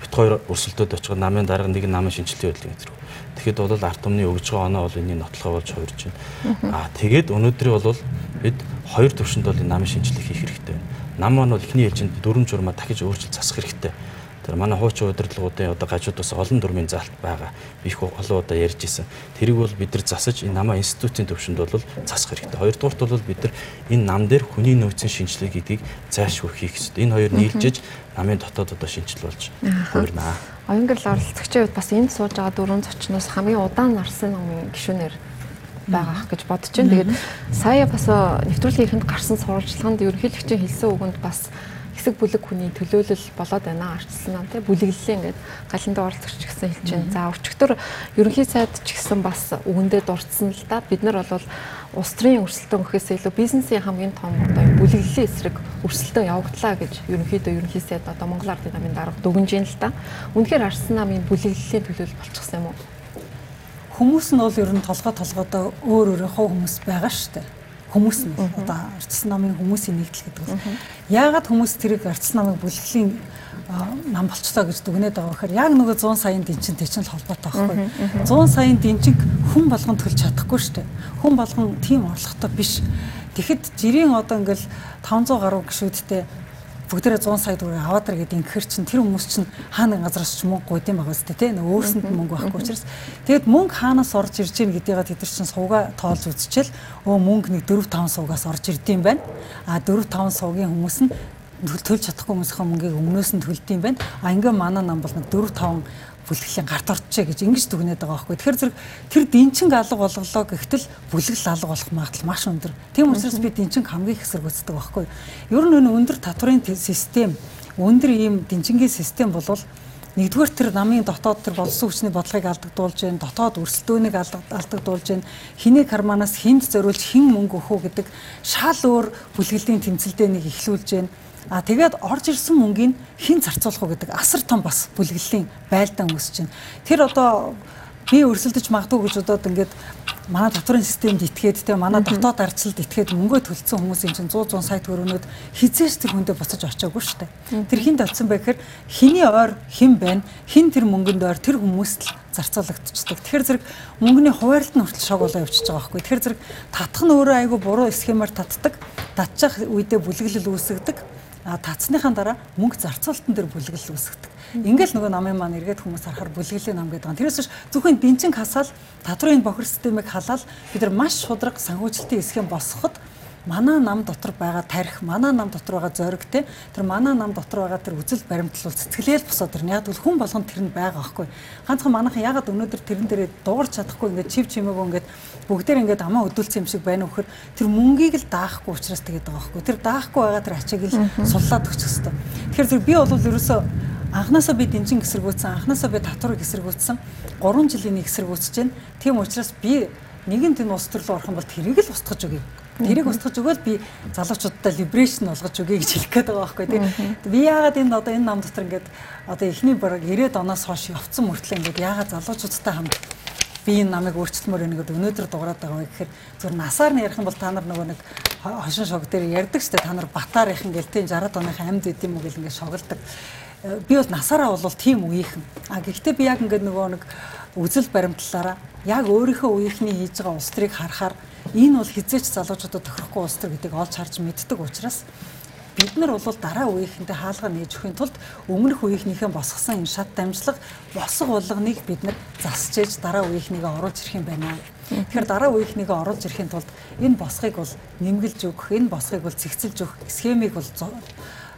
Бит хоёр өрсөлдөөд очиход намын дарга нэг намын шинжилгээ хөдөлгөөн гэдэг. Тэгэхэд бол ард түмний өгж байгаа оноо бол энэний нотлохоо болж хувирж байна. А тэгээд өнөөдрийн бол бид хоёр төвшөнд бол намын шинжилгээ хийх хэрэгтэй. Нам маань бол эхний ээлжинд дөрвөн журмаа дахиж өөрчилж засах хэрэгтэй. Тэр манай хуучин удирдлагуудын одоо гажуудаас олон дүрмийн заалт байгаа. Их олон удаа ярьж исэн. Тэрийг бол бид нар засаж энэ намаа институтын төвшөнд бол засах хэрэгтэй. Хоёрдугаарт бол бид нар энэ нам дээр хүний нөөцийн шинжилгээ гэдгийг зайлшгүй хийх хэрэгтэй. Энэ хоёр нийлжиж намын дотоод одоо шинжил болж хувирнаа.
Оюун гэрэл оролцогчийн хувьд бас энд сууж байгаа дөрвөн зочноос хамгийн удаан нарсан номын гишүүнээр байгаа гэж бодож байна. Тэгээд сая бас нэвтрүүлгийн ихэнд гарсан сурвалжлаганд ерөнхийлөгчийн хэлсэн үгэнд бас хэсэг бүлэг хүний төлөөлөл болоод байна арчилсан нам тий бүлэглэлийн ингээд галандаа оролцогч гэсэн хэлж байна. За өчигдөр ерөнхий сайд ч гэсэн бас үгэндээ дурдсан л да. Бид нар бол улс төрийн өрсөлдөөн гэхээс илүү бизнесийн хамгийн том одоо бүлэглэлийн эсрэг өрсөлдөөн явагдлаа гэж ерөнхийдөө ерөнхий сайд одоо Монгол Ардын намын дарга дүгнж байна л да. Үнэхээр арчилсан намын бүлэглэлийн төлөөлөл болчихсон юм уу?
Хүмүүс нь бол ер нь толгой толгойдоо өөр өөрийнхөө хүмүүс байгаа шүү дээ хүмүүс нь одоо ардсан намын хүмүүсийн нэгдэл гэдэг бол яагаад хүмүүс тэрийг ардсан намыг бүлэглэлийн нам болцлоо гэж дүгнээд байгаа гэхээр яг нөгөө 100 саяын дэнчин тэчин л холбоотой байхгүй. 100 саяын дэнчинг хүн болгон төлж чадахгүй шүү дээ хүн болгон тийм орлоготой биш. Тэгэхэд жирийн одоо ингээл 500 гаруй гişүүдтэй бүгдээрээ 100 сая төгрөг аваад ир гэдэг ингэхэр чинь тэр хүмүүс чинь хаана газраас ч мөнгө гойд юм байгаа үстэй тий нэг өөрсөнд нь мөнгө байхгүй учраас. Тэгэд мөнгө хаанаас орж ирж гин гэдгийг тэд нар чинь сууга тоолж үзчихэл өө мөнгө нэг 4 5 суугаас орж ирдэм байна. А 4 5 суугийн хүмүүс нь төлж чадахгүй хүмүүсийн мөнгийг өмнөөс нь төлдөм байна. А ингээ манай нам бол нэг 4 5 бүлэглэлийн гарт орчээ гэж ингэж дүгнээд байгаа байхгүй. Тэгэхээр зэрэг тэр дэнчинг алга болголоо гэхтэл бүлэгл алга болох магадлал маш өндөр. Тийм учраас би дэнчинг хамгийн их эсэргүүцдэг байхгүй. Ер нь өндөр татврын систем, өндөр ийм дэнчингийн систем болвол нэгдүгээр тэр намын дотоод тэр болсон хүчний бодлогыг алдагдуулж байна дотоод өрсөлдөөнийг алдагдуулж байна хэний карманаас хүнд зориулж хэн мөнгө өгөх үү гэдэг шал өөр бүлэглэлийн тэмцэлдээ нэг эхлүүлж байна А тэгээд орж ирсэн мөнгийг хэн зарцуулах вэ гэдэг асар том бас бүлэглэлийн байлдаан үүсэж байна. Тэр одоо би өрсөлдөж магадгүй гэж бодоод ингээд манай татврын системд итгээд те манай дотоод ардчилд итгээд мөнгөө төлсөн хүмүүсийн чинь 100 100 сая төгрөгнүүд хизээс тэр хүндээ буцаж очиагүй дээ. Тэр хинд очсон байх гэхээр хиний ойр хэн байна? Хин тэр мөнгөнд ойр тэр хүмүүст л зарцуулагдчихдаг. Тэгэхээр зэрэг мөнгөний хуваарлт нь хүртэл шог болоо явчихж байгаа байхгүй. Тэгэхээр зэрэг татах нь өөрөө айгүй буруу схемаар татдаг. Татчих үедээ бүлэглэл үүсгдэг татсныхаа дараа мөнгө зарцуулалтын дээр бүлэглэл үүсгдэг. Ингээл нөгөө намын маань эргээд хүмүүс харахаар бүлэглэлийн нам гэдэг. Тэрээс зөвхөн бензин хасаал татврын бохир системийг халаал бид нар маш шудраг санхүүжилтийн эсхем босгоход манай нам дотор байгаа тарих, манай нам дотор байгаа зориг те тэр манай нам дотор байгаа тэр үзэл баримтлал цэцгэлээл босоод тэр яг бол хүн болгонд тэр нь байгаа байхгүй. Ганцхан манайхан ягаад өнөөдөр тэрэн дээрээ дуугарч чадахгүй ингээд чив чимээгөө ингээд бүгдээр ингээд амаа өдөлцсөн юм шиг байна вөхөр тэр мөнгийг л даахгүй учраас тэгээд байгаа байхгүй. Тэр даахгүй байгаа тэр ачааг л суллаад өгчих хэвээр. Тэгэхээр зэрэг би бол ерөөсөө анханасаа би дэнжин гэсэргүүцсэн, анханасаа би татвар гэсэргүүцсэн 3 жилийн нэг гэсэргүүцэж байна. Тийм учраас би нэгэн тэн улс төрлөө орох юм бол тэрийг л устгаж өгье Тэрийг устгаж өгөөл би залуучуудтай либерашн болгож өгье гэж хэлэх гээд байгаа байхгүй тийм. Би яагаад энэ одоо энэ нам дотор ингээд одоо эхний бараг 90-ад оноос хойш явцсан мөртлөө ингээд яагаад залуучуудтай хамт би энэ намыг өөрчлөмөр байна гэдэг өнөөдөр дуурайд байгаа вэ гэхээр зөв насаар нь ярих юм бол та нар нөгөө нэг хошин шог дээр ярьдаг ч та нар батаар их ингээд тийм 60-ад оныхын амьд үт юм уу гэл ингээд шоглдог. Би бол насаараа бол тийм үеийнхэн. А гэхдээ би яг ингээд нөгөө нэг үзэл баримтлалаараа яг өөрийнхөө үеийнхний хийж байгаа улс төрийг харахаар энэ бол хизээч залуучуудад тохирохгүй улс төр гэдгийг олж харж мэддэг учраас бид нар бол дараа үеийнхэнтэй хаалга нээж өхийн тулд өмнөх үеийнхнийхээ босгосон энэ шат дамжлага босго болгоныг бид нар засч ээж дараа үеийнхнийгээ оруулж ирэх юм байна. Тэгэхээр дараа үеийнхнийгээ оруулж ирэхийн тулд энэ босгыг бол нэмгэлж өгөх, энэ босгыг бол цэгцэлж өгөх, схемийг бол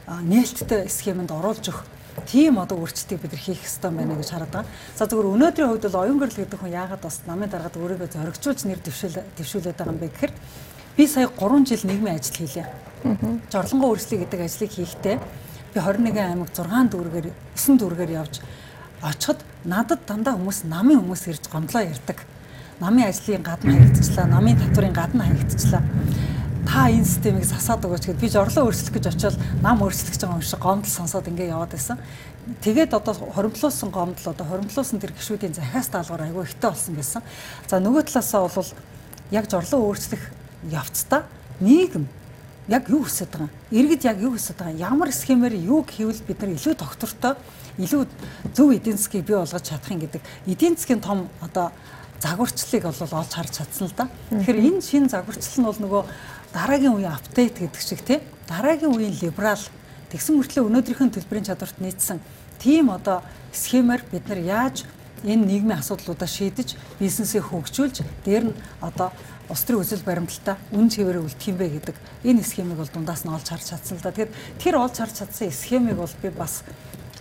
нээлттэй схемэнд оруулж өгөх тийм одоо өөрчлөлтийг бид нар хийх хэрэгтэй байна гэж хараад байгаа. За зөвхөн өнөөдрийн хувьд бол оюун гэрэл гэдэг хүн яагаад бас намын дараад өөрийгөө зоригжуулж нэр дэвшүүл дэвшүүлээд байгаа юм бэ гэхээр би сая 3 жил нийгмийн ажил хийлээ. Жорлонгоо өөрчлөлт гэдэг ажлыг хийхдээ би 21 аймаг 6 дүүргээр 9 дүүргээр явж очиход надад дандаа хүмүүс намын хүмүүс ирж гомдлоо ярьдаг. Намын ажлын гадна хаягдчихлаа, намын татврын гадна хаягдчихлаа та энэ системийг засаад өгөөч гэд би жорлоо өөрчлөх гэж очиод нам өөрчлөх гэж байгаа юм шиг гомдол сонсоод ингэ яваад байсан. Тэгээд одоо хоримтлуулсан гомдол одоо хоримтлуулсан тэр гişүүдийн захиас даалгавар айгүй ихтэй болсон байсан. За нөгөө талаасаа бол яг жорлоо өөрчлөх явцдаа нийгэм яг юу хүсэж байгаа юм? Иргэд яг юу хүсэж байгаа юм? Ямар схемээр юу хийвэл бид нар илүү доктортой, илүү зөв эдийн засгийг бий болгож чадах юм гэдэг эдийн засгийн том одоо загварчлалыг бол олж харж чадсан л да. Тэгэхээр энэ шин загварчлал нь бол нөгөө дараагийн үеийн апдейт гэдэг шиг тийм дараагийн үеийн либерал тэгсэн мөртлөө өнөөдрийнхөө төлбөрийн чадварт нийцсэн тийм одоо схемээр бид нар яаж энэ нийгмийн асуудлуудаа шийдэж бизнесээ хөгжүүлж дээр нь одоо улс төрийн үзэл баримталтаа үн цэвэрээ үлдэх юм бэ гэдэг энэ схемийг бол дундаас нь олж харж чадсан л да. Тэгэхээр тэр олж харж чадсан схемийг бол би бас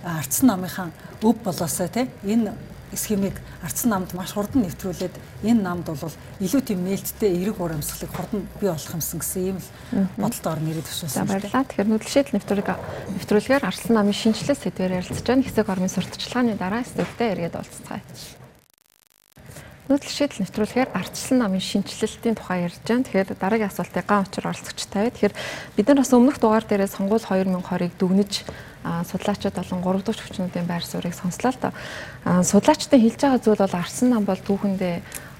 ардсан намынхаа өв болоосоо тийм энэ схемийг ардсан намд маш хурдан нэвтрүүлээд энэ намд бол илүү тийм нээлттэй эерэг урамсгалыг хурдан бий болох юмсан гэсэн ийм л бодолтоор нэрээ төвшүүлсэн.
Баярлалаа. Тэгэхээр нүдлшээл нэвтрүүлэг нэвтрүүлгээр ардсан намын шинжилгээ сэдвээр ярилцж байгаа хэсэгормын сурталчилгааны дараа студидтэй эргээд уулзцгаая. Нүүдэлшээл нэвтрүүлэхээр ардчлан намын шинжилэлтийн тухай ярьж байна. Тэгэхээр дараагийн асуултыг ган учир оролцогчтой. Тэгэхээр бид нар бас өмнөх дугаар дээрээ сонгуул 2020-ыг дүгнэж судлаачид болон 3 дахь хүчнүүдийн байр суурийг сонслоо л да. Судлаачдын хэлж байгаа зүйл бол Арсан нам бол түүхэндээ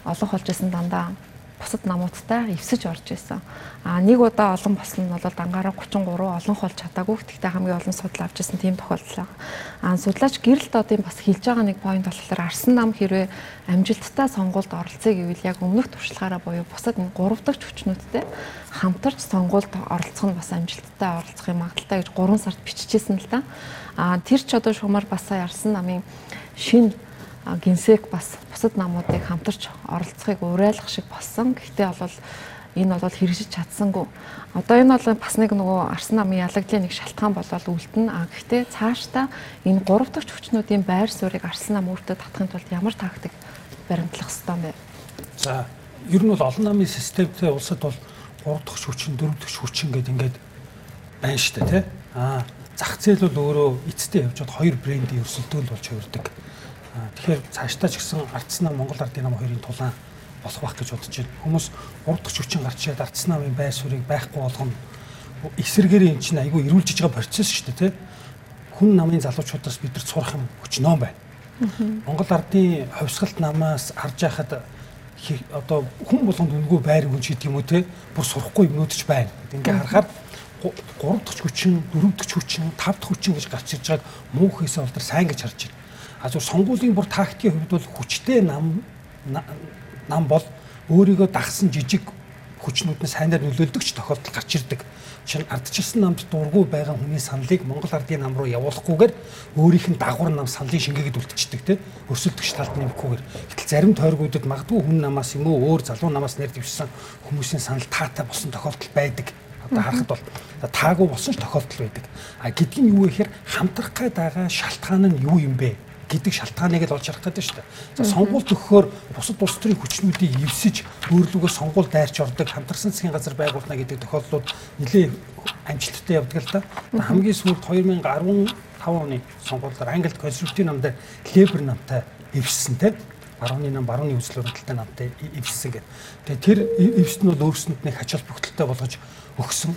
олон болж исэн дандаа бусад намуудтай эвсэж орж исэн. А нэг удаа олон болсон нь бол дангаараа 33 олон хол чадаагүй. Гэхдээ хамгийн олон судал авч исэн тийм тохиолдол байгаа. А судлаач гэрэл додын бас хэлж байгаа нэг point болохоор Арсан нам хэрвээ амжилттай сонгуульд оролцъё гэвэл яг өмнөх туршлагаараа буюу бусад энэ 3 дахь хүчнүүдтэй хамтарч сонгуульд оролцох нь бас амжилттай оролцох юм магадaltaй гэж 3 сард биччихсэн л да. А тэр ч одоо шумар бас Арсан намын шинэ гинсек бас бусад намуудыг хамтарч оролцохыг уриалгах шиг болсон. Гэхдээ бол энэ бол хэрэгжиж чадсангүй. Одоо энэ бол бас нэг нөгөө Арсан намын ялагдлын нэг шалтгаан болоод үлдэнэ. А гэхдээ цаашдаа энэ гурав дахь хүчнүүдийн байр суурийг Арсан нам өөртөө татахын тулд ямар тактик баримтлах ёстой юм бэ?
За, ер нь бол олон намын системтэй улсад бол 3 дахь хүчин, 4 дахь хүчин гэдэг ингээд байна шүү дээ, тий? Аа, зах зээл бол өөрөө эцтэй явж бод хоёр брендийн өрсөлдөөл болж хувирдаг. Тэгэхээр цаашдаа ч гэсэн ардсан нам Монгол ардын нам хоёрын тулаан болох байх гэж бодож байна. Хүмүүс 3 дахь хүчин гарч ирээд ардсан намын байр суурийг байхгүй болгоно. Эсэргээр эн чинь айгүй эрүүлжиж байгаа процесс шүү дээ, тий? Хүн намын залуучуудаас бид нар сурах юм өчнөө байна. Монгол ардын ховсгалт намаас харж яхад одоо хүн болгонд үнгүй байр хүн гэдэг юм уу те бүр сурахгүй юмнууд ч байна. Ингээ харахаар 3 дахь хүчин, 4 дахь хүчин, 5 дахь хүчин гэж гарч ирж байгааг муу хийсэн бол сайн гэж харж байна. А зөв сонгуулийн бүр тактикийн хувьд бол хүчтэй нам нам бол өөрийгөө дагсан жижиг хүчнүүд нь сайнаар нөлөөлдөгч тохиолдол гарч ирдэг. Жишээ нь ардчилсан намд дургүй байгаа хүний саналыг Монгол ардын нам руу явуулахгүйгээр өөрийнх нь дагвар нам саналын шингээгээд үлдчихдэг те өрсөлдөгч талд нэмэхгүйгээр. Гэтэл зарим тойргуудад магадгүй хүн намаас юм уу өөр залуу намаас нэр дэвшсэн хүмүүсийн санал таатай болсон тохиолдол байдаг. Одоо харахад бол таагүй болсон ч тохиолдол байдаг. А гэдг нь юу вэ гэхээр хамтрах гээд байгаа шалтгаан нь юу юм бэ? Гэдэг шалтгааныг л олж харах гэдэг шүү дээ. За сонгуульд өгөхөөр бусад улс төрийн хүчнүүдийг эвсэж өөрлөгөө сонгуул дайрч ордог хамтарсан засгийн газар байгуулна гэдэг тохиолдлууд нэлээд амжилттай явдаг л да. Хамгийн сүүлд 2015 оны сонгуулиар Англид консерватив намд Лебер намтай эвссэн те барууны нам барууны үзэл баримталтай намтай эвссэн гэдэг. Тэгээ тэр эвс нь бол өөрсөнд нэг хач холбогдолтой болгож өгсөн.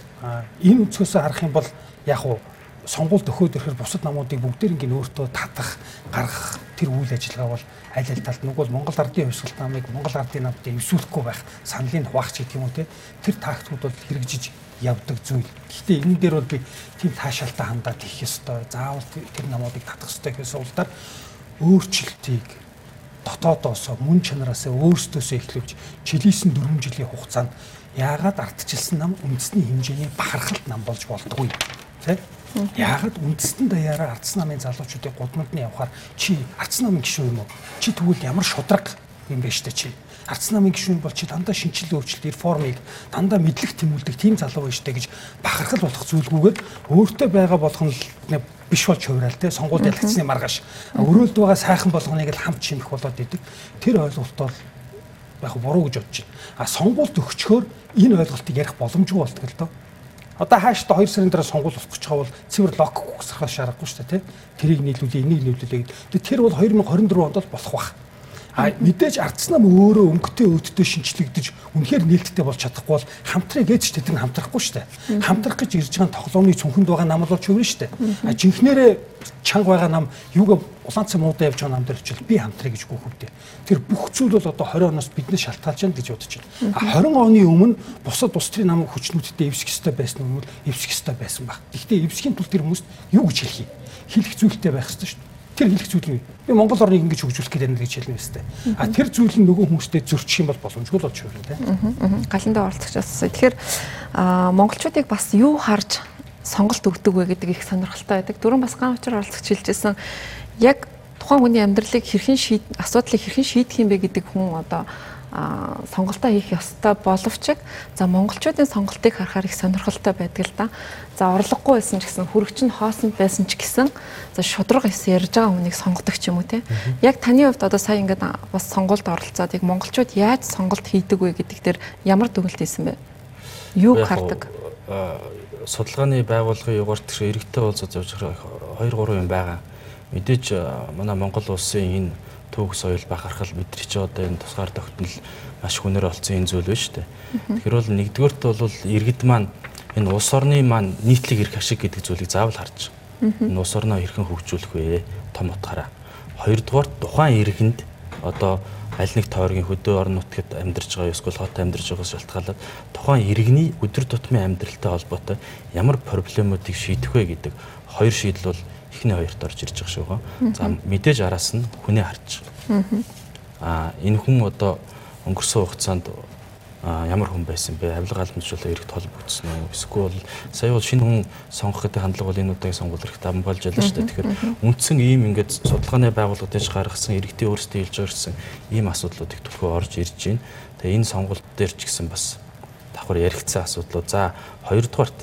Энэ өнцгөөсөө харах юм бол яг уу сонгуульд өгөхөд ирэхээр бусад намуудыг бүгдээр ингэ өөртөө татах, гаргах тэр үйл ажиллагаа бол аль аль талд нөгөө Монгол ардын хувьсгалт намыг Монгол ардын намд эвсүүлэхгүй байх, саналыг хуваахч гэх юм уу те. Тэр тактикууд бол хэрэгжиж явдаг зүйл. Гэхдээ энэ дээр бол би тийм таашаалтай хандаад хийх ёстой. Заавал тэр намуудыг татах ёстой гэсэн суулдаар өөрчлөлтийг дотоодоосоо мөн чанараасаа өөрсдөөсөө эхлүүлж жилийнсэн 4 жилийн хугацаанд яагаад ардчилсан нам үндэсний хэмжээний бахархалт нам болж болдгоо. Тэ? Яагаад үндэстэн даяараа ардсан намын залуучуудыг гудамд нь явахаар чи ардсан намын гишүүн юм уу? Чи тэгвэл ямар шудраг юм бэ штэ чи? Ардсан намын гишүүн бол чи дандаа шинжилгээ өөрчлөлт реформыг дандаа мэдлэг тэмүүлдэг тийм залуу байж штэ гэж бахархал болох зүйлгүйгээр өөртөө байгаа болгон биш болж хувирал те сонгуульд ялгцсны маргааш өрөөлд байгаа сайхан болгоныг л хамт чимэх болоод идэг. Тэр ойлголт бол яг буруу гэж бодож байна. А сонгуульд өгчхөөр энэ ойлголтыг ярих боломжгүй болтгоо л доо. Одоо хааштай 2 сарын дараа сонгуул болох гэж байгаа бол цэвэр лог гүсгэх шаарахгүй шүү дээ тий. Тэрийг нийлүүлээ, энийг нийлүүлээ. Тэр бол 2024 онд бол болох бах. Мэдээж ардсан нам өөрөө өнгөтэй өөдтэй шинчлэгдэж үнэхээр нээлттэй болж чадахгүй бол хамтрыг ээж тэд нь хамтрахгүй дээ. Хамтрах гэж ирж байгаа тоглоомны цүнхэнд байгаа нам бол чөврөн шүү дээ. А жинхнэрээ чанга байгаа нам юугаа улаан цэм муудаа явж байгаа нам дээр очил би хамтрыг гэж гүөхвдээ. Тэр бүх зүйл бол одоо 20 оноос биднээс шалтгаалж байна гэж бодож байна. А 20 оны өмнө бусад улс төрийн нам хүчнүүдтэй эвсэх ёстой байсан нь эвсэх ёстой байсан баг. Гэхдээ эвсхийн тулд тэр хүмүүст юу гэж хэлэх юм? Хэлэх зүйлтэй байх ёстой шүү дээ тэр хэлэх зүйл нь би Монгол орныг ингэж хөгжүүлэх гэдэг нь гэж хэлнэ өстэй. А тэр зүйл нь нөгөө хүмүүстэй зөрчих юм бол боломжгүй л болж байна те.
Галандаа оролцогч асуусан. Тэгэхээр монголчуудыг бас юу харж сонголт өгдөг вэ гэдэг их сонирхолтой байдаг. Дөрөв бас гаан учраар оролцогч хэлжсэн. Яг тухайн хүний амьдралыг хэрхэн асуудлыг хэрхэн шийдэх юм бэ гэдэг хүн одоо сонголтоо хийх ёстой боловч за монголчуудын сонголтыг харахаар их сонирхолтой байдаг л да. За орлогогүй байсан ч гэсэн хүрэгч нь хоосон байсан ч гэсэн за шудраг эс ярьж байгаа хүнийг сонгодог ч юм уу те. Яг таны хувьд одоо сая ингээд бас сонголт оролцоод яг монголчууд яаж сонголт хийдэг вэ гэдэг дээр ямар дүгнэлт хийсэн бэ? Юу хардаг?
судалгааны байгууллагын югаарт эрэгтэй уулзаж явж байгаа 2 3 юм байгаа. Мэдээж манай Монгол улсын энэ түүх соёл бахархал бидний ч одоо энэ тусгаар тогтнол маш хүнээр олцсон энэ зүйл шүү дээ. Тэгэхээр бол нэгдүгээрт бол иргэд маань энэ улс орны маань нийтлэг эрх ашиг гэдэг зүйлийг заавал харж энэ улс орноо хэрхэн хөгжүүлэх вэ том утгаараа. Хоёрдугаарт тухайн иргэнд одоо аль нэг тойргийн хөдөө орон нутгад амьдарч байгаа эсвэл хот амьдарч байгаас шалтгаалаад тухайн иргэний өдөр тутмын амьдралтай холбоотой ямар проблемуудыг шийдэх вэ гэдэг хоёр шийдэл бол эхний хоёрт орж ирж байгаа шүү. За мэдээж араас нь хүнээ харж. Аа энэ хүн одоо өнгөрсөн хугацаанд ямар хүн байсан бэ? Авилга халамжлалаа эргэж холбогдсон уу? Эсвэл сая бол шинэ хүн сонгох гэдэг хандлага бол энэ удаагийн сонгуул таван болж ялла шүү дээ. Тэгэхээр үндсэн ийм ингээд судалгааны байгууллагад дэж гаргасан иргэдийн өөрсдөө хэлж ирсэн ийм асуудлуудыг төлхөө орж ирж байна. Тэгээ энэ сонгуульд дээр ч гэсэн бас давхар яригдсан асуудлууд. За хоёрдугаарт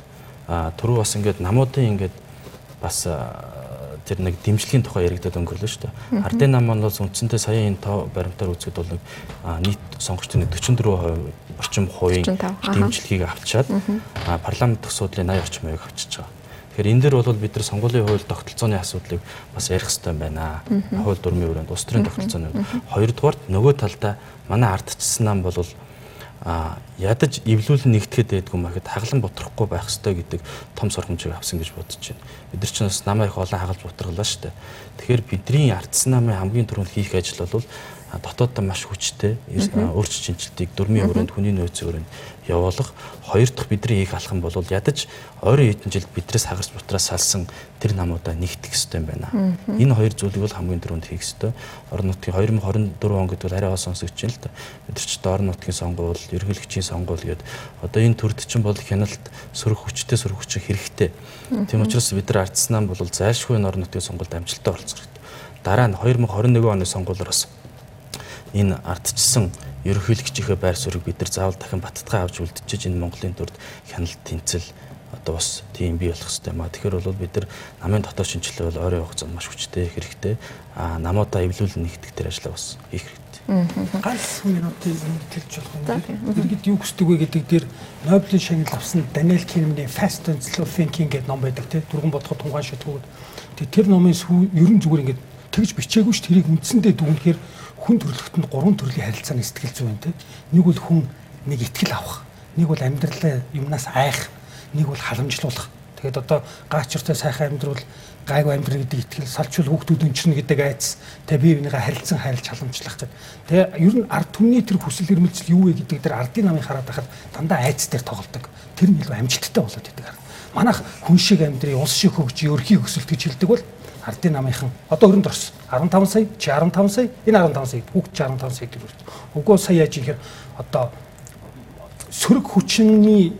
түрүү бас ингээд намуудын ингээд бас тэр нэг дэмжлэгийн тухай яригдаад өнгөрлөө шүү дээ. Ардын нам бол үндсэндээ сая энэ тоо баримтаар үзэхэд бол нийт сонгогчдын 44% орчим хувийн дэмжлэгийг авчаад парламент төсөөдлийн 80 орчим хувийг авчиж байгаа. Тэгэхээр энэ дээр бол бид нар сонгуулийн хууль тогтолцооны асуудлыг бас ярих хэрэгтэй байна. Хууль дүрмийн хүрээнд улс төрийн тогтолцооны. Хоёрдугаарт нөгөө талдаа манай ардчсан нам бол а ядаж эвлүүлэн нэгтгэхэд байдгүй марket хаглан бутрахгүй байх ёстой гэдэг том сургамжийг авсан гэж бодож байна. Бид нар ч бас намайг их олон хагалж бутаргалаа шүү дээ. Тэгэхээр бидний ардсан намын хамгийн түрүүнд хийх ажил бол дотооддоо маш хүчтэй өөрчлөлт шинжилтийг дөрмийн өрөөнд хүний нөөцийн өрөөнд явуулах хоёр дахь бидний хийх алхам бол ядаж ойрын хэдэн жилд бидрээс хагарч бутраас салсан тэр намуудаа нэгтгэх хэрэгтэй юм байна. Энэ хоёр зүйлийг бол хамгийн түрүүнд хийх хэрэгтэй. Орон нутгийн 2024 он гэдэг арай олон сонсогч юм л да. Бид нар ч одоо орон нутгийн сонгуул, ерөнхийлөгчийн сонгуул гээд одоо энэ төрд чинь бол хяналт сөрөг хүчтэй сөрөг хүчин хэрэгтэй. Тийм учраас бид нар ардснаа бол зайлшгүй орон нутгийн сонгуульд амжилттай оролцох хэрэгтэй. Дараа нь 2021 оны сонгуулиоос энэ ардчсан ерөнхийлөгчийнхээ байр суурийг бид нар заавал дахин баттгай авч үлдчихэж энэ Монголын төрд хяналт тэнцэл одоо бас тийм бий болох хэрэгтэй маа. Тэгэхээр бол бид нар намын дотоод шинжилгээ бол ойрын хугацаанд маш хүчтэй хэрэгтэй. Аа намуудаа эвлүүлэн нэгтгэх тэр ажлаа бас хийх хэрэгтэй.
Ганц минутын тэлж болох юм. Иргэд юу хүсдэг вэ гэдэг дээр Нобелийн шагнал авсан Даниэл Кинемний Fast and Slow Thinking гэдэг ном байдаг тий. Дөрвөн бодоход тунгаан шатгууд. Тэр номын сүү ерөн зүгээр ингээд тэгж бичээгүй ш тэрийг үндсэндээ дүгнэхээр хүн төрлөختөнд гурван төрлийн харилцааны сэтгэл зүй байна тийм. Нэг бол хүн нэг итгэл авах, нэг бол амьдралаа юмнаас айх, нэг бол халамжлуулах. Тэгээд одоо гаачртай сайхан амьдрал гайгүй амьдрал гэдэг итгэл салчул хүүхдүүд өнчнө гэдэг айц тэ бие бинийгээ харилцан хайрлж халамжлах гэдэг. Тэгээ ер нь ард түмний тэр хүсэл эрмэлзэл юу вэ гэдэг дээр ардын намын хараад байхад дандаа айц дээр тоглодог. Тэр нь илүү амжилттай болоод идэг. Манайх хүн шиг амьдрий, улс шиг хөгжиж, өрхий өсөлт гэж хэлдэг бол ардын намынхан одоо өрөнд орсон 15 сая чи 15 сая энэ 15 сая хүүхд чи 15 сая үү. Уггүй сая яаж ихээр одоо сөрөг хүчний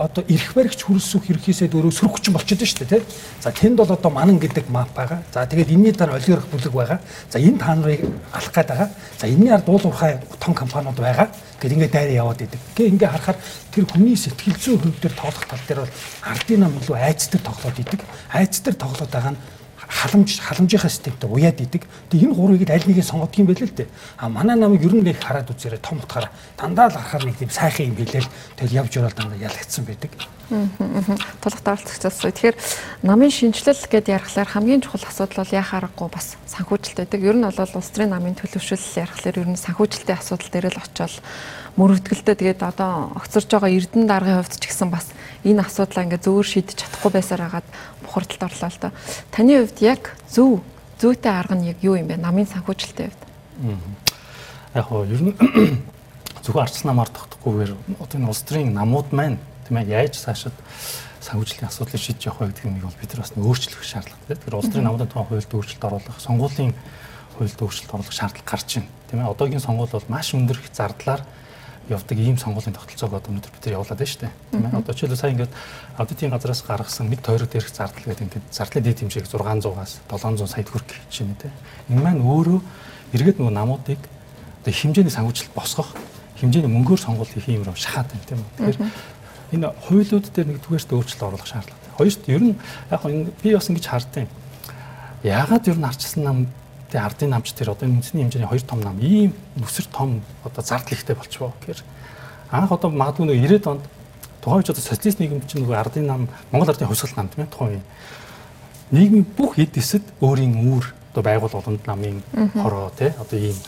одоо эрх баригч хөрөлсөх ерхийсээ өөрөө сөрөг хүчин болчиход шүү дээ тий. За тэнд бол одоо манан гэдэг мап байгаа. За тэгээд энэний дараа олигарх бүлэг байгаа. За энэ та нарыг алах гээд байгаа. За энэний ард уул уурхай том компаниуд байгаа. Гэт ингээд дайраа яваад идэг. Гэ ингээд харахаар тэр хүний сэтгэл зүйн хөв дээр тоглох тал дээр бол ардын нам илүү айц дээр тоглоод идэг. Айц дээр тоглоод байгаа нь халамж халамжийнхаа системтэй уяад идэг. Тэгээ энэ гурвыг аль нэгийг сонгох юм бэ л дээ. А манай намайг ер нь нэг хараад үзээрэй том утгаараа дандаа л харахаар нэг тийм сайхан юм хэлээл тэгэл явж ороод дандаа ялагдсан байдаг.
Тулах даралцагчаас тэгэхээр намын шинжилэл гэдээ ярихлаар хамгийн чухал асуудал бол яхаа аргагүй бас санхүүжилт байдаг. Ер нь бол улс төрийн намын төлөвшөл ярихлаар ер нь санхүүжилтийн асуудал дээр л очиод мөрөгдгөлдөө тэгээд одоо огцорж байгаа Эрдэнэ даргын хувьд ч гэсэн бас энэ асуудлаа ингээ зөөр шийдэж чадахгүй байсаар хагаад бухардалд орлоо л доо. Таны хувьд яг зөв зүйтэй арга нь яг юу юм бэ? Намын санхүүжилтийн хувьд.
Яг хоо ер нь зөвхөн арчс намаар тогтохгүйгээр одоо энэ улс төрийн намууд маань тийм ээ яаж цаашид санхүүжлийн асуудлыг шийдэж явах вэ гэдэг нь бол бид нар бас өөрчлөх шаардлагатай. Тэгэхээр улс төрийн намуудын тухай хуульд өөрчлөлт оруулах, сонгуулийн хуульд өөрчлөлт оруулах шаардлага гарч байна. Тийм ээ одоогийн сонгуул бол маш өндөр их зардлаар явдаг ийм сонгуулийн тогтолцоог одоо өнөөдөр бид нар явуулаад байна шүү дээ. Тийм ээ. Одоо жишээлбэл сайн ингээд аудитын газраас гаргасан нэг тойрог дээрх зардал гэдэг ингээд зардлын дэд хэмжээг 600-аас 700 сая төгрөг гэж байна тийм. Энэ маань өөрөө эргээд нөгөө намуудыг одоо хэмжээний санхүүжилт босгох хэмжээний мөнгөөр сонгуул хийх юм шахаад байна тийм үү. Тэгэхээр энэ хуулиуд дээр нэгдүгээрт өөрчлөлт оруулах шаардлагатай. Хоёрт ер нь яг энэ би бас ингэж хардیں۔ Яагаад ер нь арчилсан нам Тэгээ ардын намч тэр одоо үндэсний хэмжээний хоёр том нам. Ийм нүсэр том одоо зардал ихтэй болчихвоо гэхээр анх одоо магадгүй нэг 90-ад онд тухайн үед одоо социалист нийгэм чинь нөгөө ардын нам Монгол ардын хувьсгал нам тийм ээ тухайн үе нийгмийн бүх эд эсэд өөрийн үүр одоо байгуул олонд намын хороо тий одоо ийм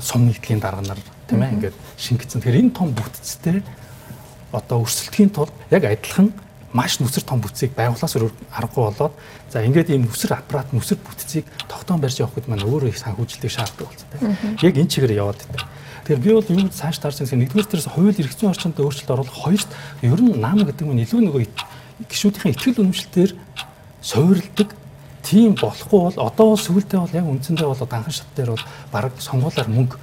сум нийтлийн дарга нар тийм ээ ингээд шингэсэн. Тэгэхээр энэ том бүтцтэй одоо өрсөлдөхийн тулд яг адилхан маш нүсэр том бүтцийг байгуулаас өөр аргагүй болоод за ингээд ийм нүсэр аппарат нүсэр бүтцийг тогтоон барьж явах гэдэг маань өөрөө их санхүүжилтийг шаарддаг болсон. Яг энэ чигээр яваад байдаг. Тэгэхээр би бол юу цааш таарсан гэсэн нэгдүгээр төрөөс хууль эрх зүйн орчинд өөрчлөлт оруулах хоёрт ер нь нам гэдэг нь илүү нөгөө гişүүдийн ихтгэл үнэмшлэлээр суурилдаг тийм болохгүй бол одоо бол сүүлдээ бол яг үндсэндээ бол данхан шат дээр бол баг сонгуулаар мөнгө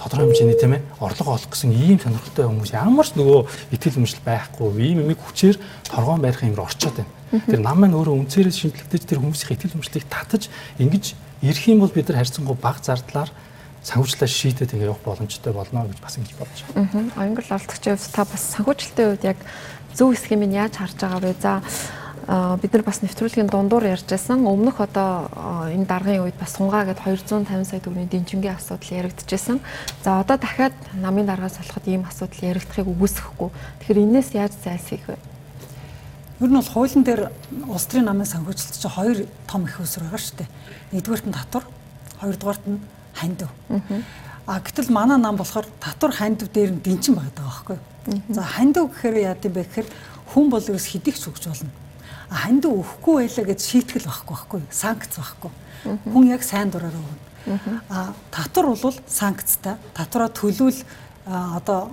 тодорхой хэмжээний тийм ээ орлого олох гэсэн ийм сонирхолтой хүмүүс ямар ч нөгөө итгэл үнэмшил байхгүй ийм юмыг хүчээр торгоон барих юм руу орчоод байна. Тэр нам маань өөрөө үнцээрээ шинжлэхдээ тэр хүмүүсийн итгэл үнэмшлийг татаж ингэж ирэх юм бол бид нар харьцангуй бага зардлаар санхүүжилтаа шийдээд ингэ явах боломжтой болно гэж бас ингэж бодож
байна. Аа. Англи олдогчийн хувьд та бас санхүүжилтийн хувьд яг зөв схемийг яаж харж байгаа вэ? За бид нар бас нэвтрүүлгийн дундуур ярьжсэн өмнөх одоо энэ даргын үед бас сунгаа гэд 250 сая төгрөгийн дэнчингийн асуудал яригдчихсэн. За одоо дахиад намын даргаас болоход ийм асуудал яригдахыг үгүйсэхгүй. Тэгэхээр энээс яаж зайлсхийх вэ?
Ер нь бол хуулийн дээр улс төрийн намын санхүүжилт чинь хоёр том их уср байгаа шүү дээ. Нэгдүгээрт нь татвар, хоёрдугаарт нь хандив. А гэтэл манай нам болохоор татвар хандив дээр нь дэнчин байгаа байхгүй? За хандив гэхээр яа гэхээр хүн бол ерөөс хэдийх ч өгч болно ханд өгөхгүй байлаа гэж шийтгэл байхгүй байхгүй санкц байхгүй хүн яг сайн дураараа өгнө А татвар бол санкцтай. Татвараа төлвөл одоо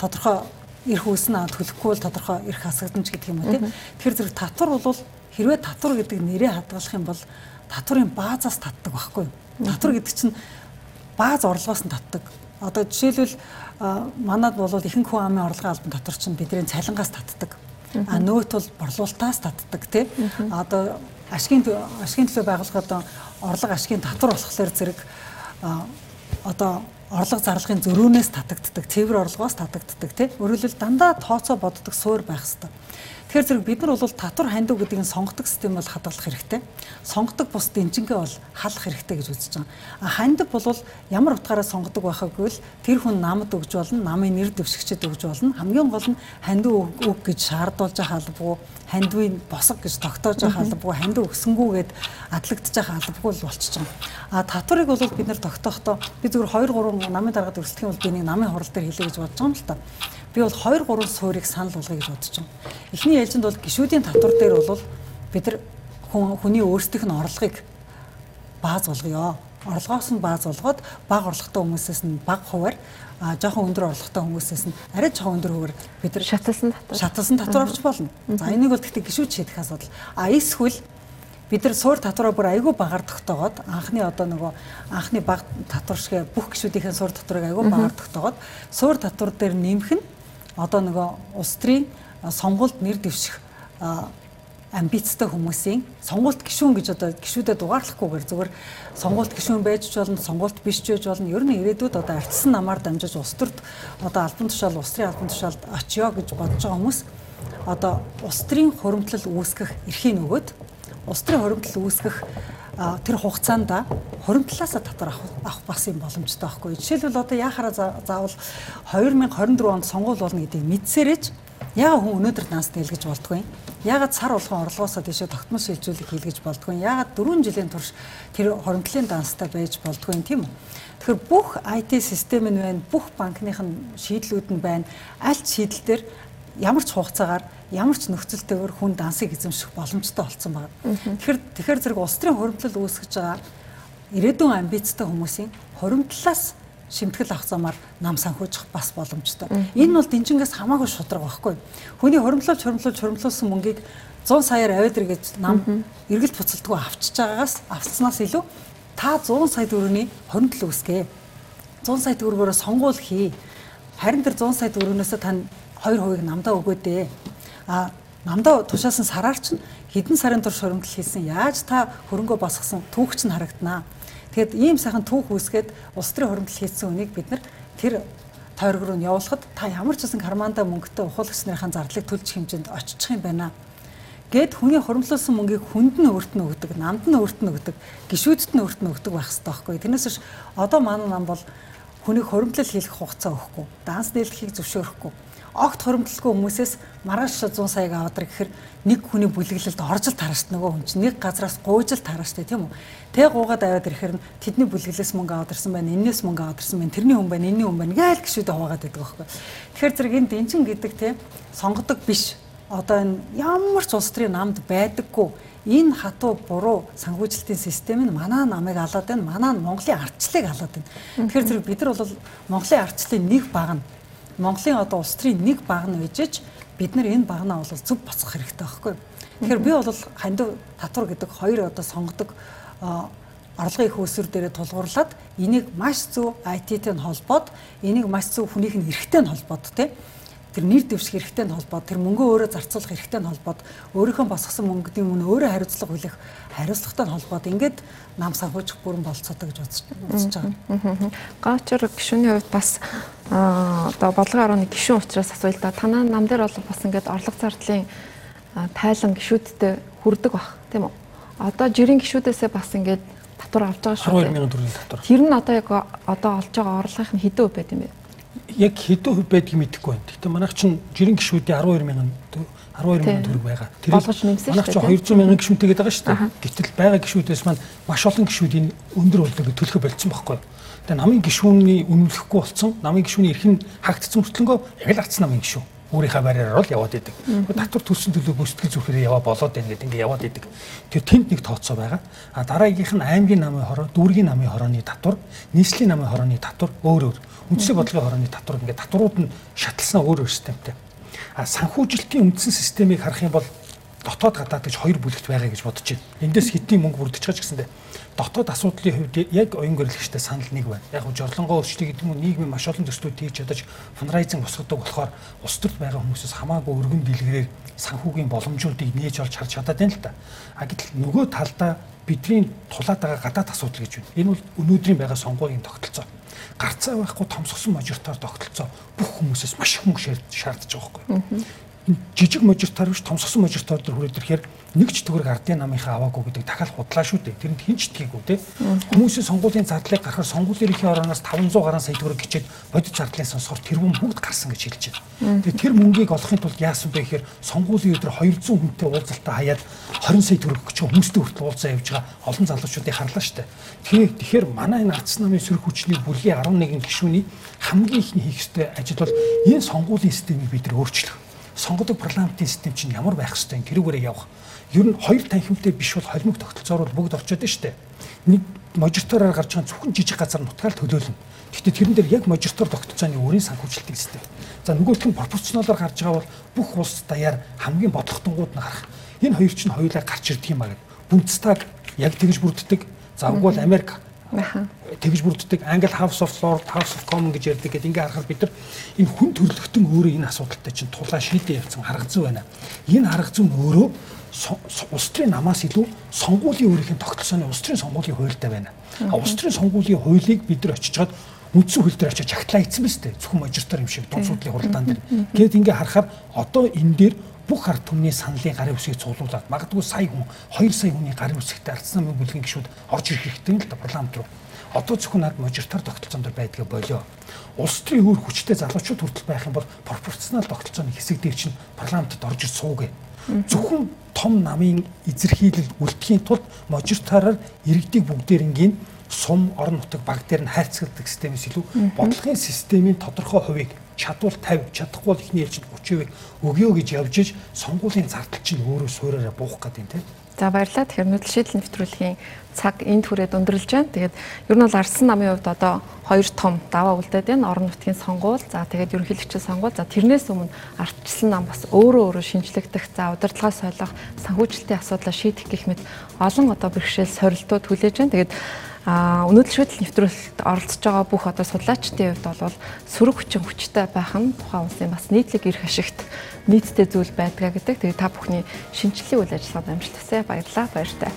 тодорхой эрх үүснэ төлөхгүй бол тодорхой эрх хасагдана ч гэдэг юм уу тийм. Тэгэхээр зэрэг татвар бол хэрвээ татвар гэдэг нэрээ хадгалах юм бол татварын баазаас татдаг байхгүй? Татвар гэдэг чинь бааз орлогоос нь татдаг. Одоо жишээлбэл манад бол ихэнх хүн амын орлогын албан татвар чинь бидний цалингаас татдаг. А нөөт бол борлуулалтаас татдаг тий. Одоо ашигын ашигын төлөө байгууллагад орлого ашигын татвар болохоор зэрэг одоо орлого зарлагын зөрүүнээс татагддаг, цэвэр орлогоос татагддаг тийм. Өөрөөр хэлбэл дандаа тооцоо боддог суур байх хэрэгтэй. Тэгэхээр зэрэг бид нар бол татвар хандив гэдэг нь сонгодог систем бол хадгалах хэрэгтэй. Сонгодог бус дэнжингээ бол халах хэрэгтэй гэж үзэж байгаа. А хандив бол ямар утгаараа сонгодог байхаггүй л тэр хүн намд өгж болно, намын нэр дэвшигчэд өгж болно. Хамгийн гол нь хандив өг гэж шаардуулж байгаа албагүй, хандивын босго гэж тогтоож байгаа албагүй, хандив өгсөнгүүгээд адлагдж байгаа албагүй л болчихж байгаа. А татварыг бол бид нар тогтоохдоо би зөвхөн 2 3 намын дараад өрсөлдөх юм бол би нэг намын хурал дээр хэлье гэж бодож байгаа юм л та би бол 2 3 суурийг санал болгоё гэж бодож байна. Эхний ээлжинд бол гişүүдийн татвар дээр бол бид нар хүний өөрсдийнх нь орлогыг бааз болгоё. Орлогоос нь бааз болгоод бага орлоготой хүмүүсээс нь бага хуваар а жоохон өндөр орлоготой хүмүүсээс нь арай жоохон өндөр хуваар бид нар
шаталсан татвар
шаталсан татвар авч болно. За энийг бол гэхдээ гişүүд шийдэх асуудал. А эсвэл бид нар суур татвараа бүр айгүй багаар тогтоогоод анхны одоо нөгөө анхны баг татвар шиг бүх гişүүдийн суур татварыг айгүй багаар тогтоогоод суур татвар дээр нэмэх нь одоо нөгөө улс төрийн сонгуульд нэр дэвших амбицтай хүмүүсийн сонгуульт гишүүн гэж одоо гишүүдэд дугаарлахгүйгээр зүгээр сонгуульт гишүүн байж ч болно сонгуульт биш ч байж болно. Ер нь ирээдүйд одоо ардсан намаар дамжиж улс төрд одоо албан тушаал улс төрийн албан тушаалд очиё гэж бодож байгаа хүмүүс одоо улс төрийн хуримтлал үүсгэх эрхийг нөгөөд улс төрийн хуримтлал үүсгэх тэр хугацаанд хуримтлалаас татвар авах бас юм боломжтой байхгүй. Жишээлбэл одоо яхаараа заавал 2024 онд сонгуул болно гэдгийг мэдсээрэж яагаад хүн өнөөдөр данс дэлгэж болдгүй юм? Яагаад сар болгон орлогоосоо тийшээ тогтмол шилжүүлэг хийлгэж болдгүй юм? Яагаад 4 жилийн турш тэр хуримтлалын данстай байж болдгүй юм тийм үү? Тэгэхээр бүх IT систем нь байна, бүх банкныхын шийдлүүд нь байна. Аль шийдэл дээр ямар ч хугацаагаар ямар ч нөхцөлтэйгээр хүн дансыг эзэмших боломжтой болсон байна. Тэгэхээр тэгэхээр зэрэг улс төрийн хуримтлал үүсгэж байгаа ирээдүйн амбицтай хүмүүсийн хуримтлалаас шимтгэл авах замаар нам санхүүжих бас боломжтой. Энэ бол дэнжингээс хамаагүй шудраг байхгүй. Хүний хуримтлуулж хуримтлуулж хуримтлуулсан мөнгийг 100 саяар аваад иргэж нам эргэлт буцалтгүй авчиж байгаагаас авцснаас илүү та 100 сая төгрөгийн хуримтлал үүсгээ. 100 сая төгрөгөөр сонгуул хий. Харин тэр 100 сая төгрөгнөөсөө тань 2% намдаа өгөөдөө а намдаа тушаасан сараар чинь хэдэн сарын турш хөрөмтөл хийсэн яаж та хөрөнгөө босгосон түүх чинь харагданаа. Тэгэхэд ийм сайхан түүх үүсгээд улс төрийн хөрөмтөл хийсэн үнийг бид нар тэр тойрог руу нь явуулахад та ямар ч гэсэн карманда мөнгөтэй ухуулагч нарын зардлыг төлж хэмжээнд очиж юм байна. Гэт хүний хуримтлуулсан мөнгийг хүнд нь өөрт нь өгдөг, намд нь өөрт нь өгдөг, гişүүдэд нь өөрт нь өгдөг байх хэрэгтэй байхгүй. Тэрнээс биш одоо манай нам бол хүний хуримтлал хийх хугацаа өгөхгүй, данс дийлдэхийг зөвшөөрөхгүй огт хоримтлгүй хүмүүсээс маргааш 100 саяг аваад гэхээр нэг хүний бүлэглэлд орж л тараач нөгөө хүн чинь нэг газраас гуйж л тараач тийм үү. Тэ гуугаад аваад ирэхээр тэдний бүлэглээс мөнгө аваад ирсэн байна, энээс мөнгө аваад ирсэн байна, тэрний хүн байна, энэний хүн байна гээл гişүүдэ хуваагаад байдаг байхгүй. Тэгэхээр зэрэг энэ дэнчин гэдэг тийм сонгодог биш. Одоо энэ ямар ч улс төрийн намд байдаггүй энэ хатуу буруу санхүүжилтийн систем нь манай намыг алаад байна. Манай Монголын ардчлалыг алаад байна. Тэгэхээр зэрэг бид нар бол Монголын ардчлалын нэг баг нь Монголын одоо улс төрийн нэг баг нь үжиж бид нар энэ багнаа бол зөв боцох хэрэгтэй байхгүй. Тэгэхээр би бол хандив татвар гэдэг хоёр одоо сонгодог орлогын их өсвөр дээрээ тулгуурлаад энийг маш зөв IT-тэй нь холбоод энийг маш зөв хүнийх нь эрхтэй нь холбоод тийм тэр нэр дэвших эрхтэй нь холбоод тэр мөнгөө өөрөө зарцуулах эрхтэй нь холбоод өөрийнхөө босгосон мөнгөдийн өмнө өөрөө хариуцлага хүлээх хариуцлагатай нь холбоод ингээд нам санхүүжих бүрэн болцоотой гэж үзэж байгаа.
Гаачар гişүний хувьд бас одоо бодлогын 11 гişүн учраас асууя л да. Танаа нам дээр бол бас ингээд орлого зардлын тайлан гişүүдтэй хүрдэг бах тийм үү? Одоо жирийн гişүүдээсээ бас ингээд татвар авч байгаа шүү
дээ. 12 мянган төгрөгийн татвар.
Тэр нь одоо яг одоо олж байгаа орлогын нь хэдэн хувь байд юм бэ?
Яг хэдэн хувь байдгийг мэдэхгүй байна. Гэтэ манайх чинь жирийн гişүүдийн 12 мянган 12 мянган төгрөг байгаа.
Тэр болгож нэмсэн
шүү дээ. Манайх чинь 200 мянган гişүүнтэйгээд байгаа шүү дээ. Гэтэл байгаа гişүүдээс маань маш олон гişүүдийн өндөр болдог төлөхө болцсон байхгүй юу? Тэгээ намын гişүүний үнэлэхгүй болсон, намын гişүүний эрх нь хагдсан мөртлөнгөө яг л ардсан намын гişүү. өөрийнхөө байраар бол яваад идэг. Татвар төлсөн төлөө гүйцэтгэл зүрхээр яваа болоод байна гэдэг ингээд яваад идэг. Тэр тэнд нэг тооцоо байгаа. А дараагийнх нь аймгийн намын хороо, дүүргийн намын хорооны татвар, нийслэлийн намын хорооны татвар өөр өөр. Үндсийн бодлогын хорооны татвар ингээд татварууд нь шатлснаа өөр өөр системтэй. А санхүүжилтийн үндсэн системийг харах юм бол дотоод гадаад гэж хоёр бүлэгт байгаа гэж бодож байна. Эндээс хэдийн мөнгө бүрдэж байгаа ч гэсэндээ дотоод асуудлын хувьд яг оюун гэрэлхчтэй санал нэг байна. Яг нь жорлонгоо өөрчлөлт гэдэг нь нийгмийн маш олон төслүүд хийж чадаж фундрайзинг босгодог болохоор улс төрд байгаа хүмүүсээс хамаагүй өргөн дэлгэрээр санхүүгийн боломжуудыг нээж олж харж чадаад байна л да. А гэтэл нөгөө талдаа бидний тулаад байгаа гадаад асуудал гэж байна. Энэ бол өнөөдрийн байгаа сонгуулийн тогтолцоо гарцаа байхгүй томсгсон можертоор тогтолцоо бүх хүмүүсээс маш их мөнгө шаардж байгаа байхгүй жижиг можиртаар биш томсгсон можиртаар дөр хүрээд ирэхээр нэг ч төгрөг ардын намынхаа аваагүй гэдэг дахиад худлаа шүү дээ. Тэрэнд хинч тгийгүү те. Хүмүүсийн сонгуулийн зардлыг гаргахаар сонгуулийн ерөнхий ороноос 500 гаруй сая төгрөг гिचээд бодит зардлын сонсохоор тэрүүн бүгд гарсан гэж хэлж байна. Тэгээ тэр мөнгийг олохын тулд яасан бэ гэхээр сонгуулийн өдөр 200 хүнтэй уулзалтаа хаяад 20 сая төгрөг өгч хүмүүстэй хүртэл уулзаа явж байгаа олон залуучуудыг харлаа шүү дээ. Тэгээ тэгэхээр манай энэ ардсан намын сөрөг хүчний бүлгийн 11 гишүүний хамгийн ихний хийх ёстой ажил бол энэ сонгуулийн системийг бид нар өөрчлөх сонгодог парламентын систем чинь ямар байх юм тэрүүгээрээ явах. Ер нь хоёр танхимтай биш бол холимог тогтолцоор бол бүгд орчод штэ. Нэг можортороор гарч байгаа зөвхөн жижиг газар нутгаал төлөөлнө. Гэхдээ тэрэн дээр яг можортор тогтолцооны өрийн санхүүжилтийн систем. За нөгөөх нь пропорционалоор гарч байгаа бол бүх улс даяар хамгийн бодлоготонгууд нь гарах. Энэ хоёр чинь хоёулаа гарч ирдэг юм аа гэдэг. Бундстаг яг тэгж бүрддэг. Завгүй бол Америк тэгж бүрддэг Англи House of Lords, House of Commons гэж ярьдаг гэдэг ингээ харахад бид нар энэ хүн төрлөختөн өөрөө энэ асуудалтай чинь тулаа шийдээ явцсан арга зүй байна. Энэ арга зүй нь өөрөө улс төрийн намаас илүү сонгуулийн өөрийнх нь тогтолцооны улс төрийн сонгуулийн хуультай байна. А улс төрийн сонгуулийн хуулийг бид нар очиж чад үндсэн хууль дээр очиж агтлаа ийцэн биз дээ. Зөвхөн мажистар юм шиг дуусуудлын хуралдаан дээр. Гээд ингээ харахаар одоо энэ дээр бүх ард түмний саналын гарын үсгийг цуглуулад магадгүй сая хүн 2 сая хүний гарын үсэгтэй ардсан намын бүлгийн гишүүд орж ирэх хэрэгтэй л да парламент руу. Одоо зөвхөн над можертар тогтолцоон дээр байдгаа болоо. Улс төрийн өөр хүчтэй залуучууд хүртэл байх юм бол пропорционал тогтолцооны хэсэг дээр чинь парламентод орж ир суугээ. Зөвхөн том намын эзэрхийлэл үлдэхийн тулд можертараар иргэдийг бүгдээрингийн сум орон нутаг баг дээр нь хайрцагладаг системээс илүү бодлогын системийн тодорхой хувийг чадвал 50 чадахгүй бол ихний ээлжинд 30% өгөө гэж явж иж сонгуулийн зардал чинь өөрөө суураараа буух гэдэг юм тийм.
За баярлалаа. Тэгэхээр нүүдэл шийдэл нэвтрүүлгийн цаг энд хүрээд өндөрлж байна. Тэгээд ер нь бол Арсан намын хувьд одоо хоёр том даваа үлдээд байна. Орон нутгийн сонгуул, за тэгээд ерөнхийлөгчийн сонгуул, за тэрнээс өмнө ардчилсан нам бас өөрөө өөрөө шинжлэгдэх, за удирдлагаа солих, санхүүжилтийн асуудлаа шийдэх гэх мэт олон одоо бэрхшээл сорилтууд хүлээж байна. Тэгээд А өнөөдөр шийдэл нэвтрүүлэлт оролцож байгаа бүх одоо судлаачдын хувьд бол сөрөг хүчин хүчтэй байх нь тухайн улсын бас нийтлэг эрх ашигт нийцтэй зүйл байдгаа гэдэг. Тэгээ та бүхний шинжилгээ үйл ажиллагаанд амжилт хүсье. Баярлалаа. Баяртай.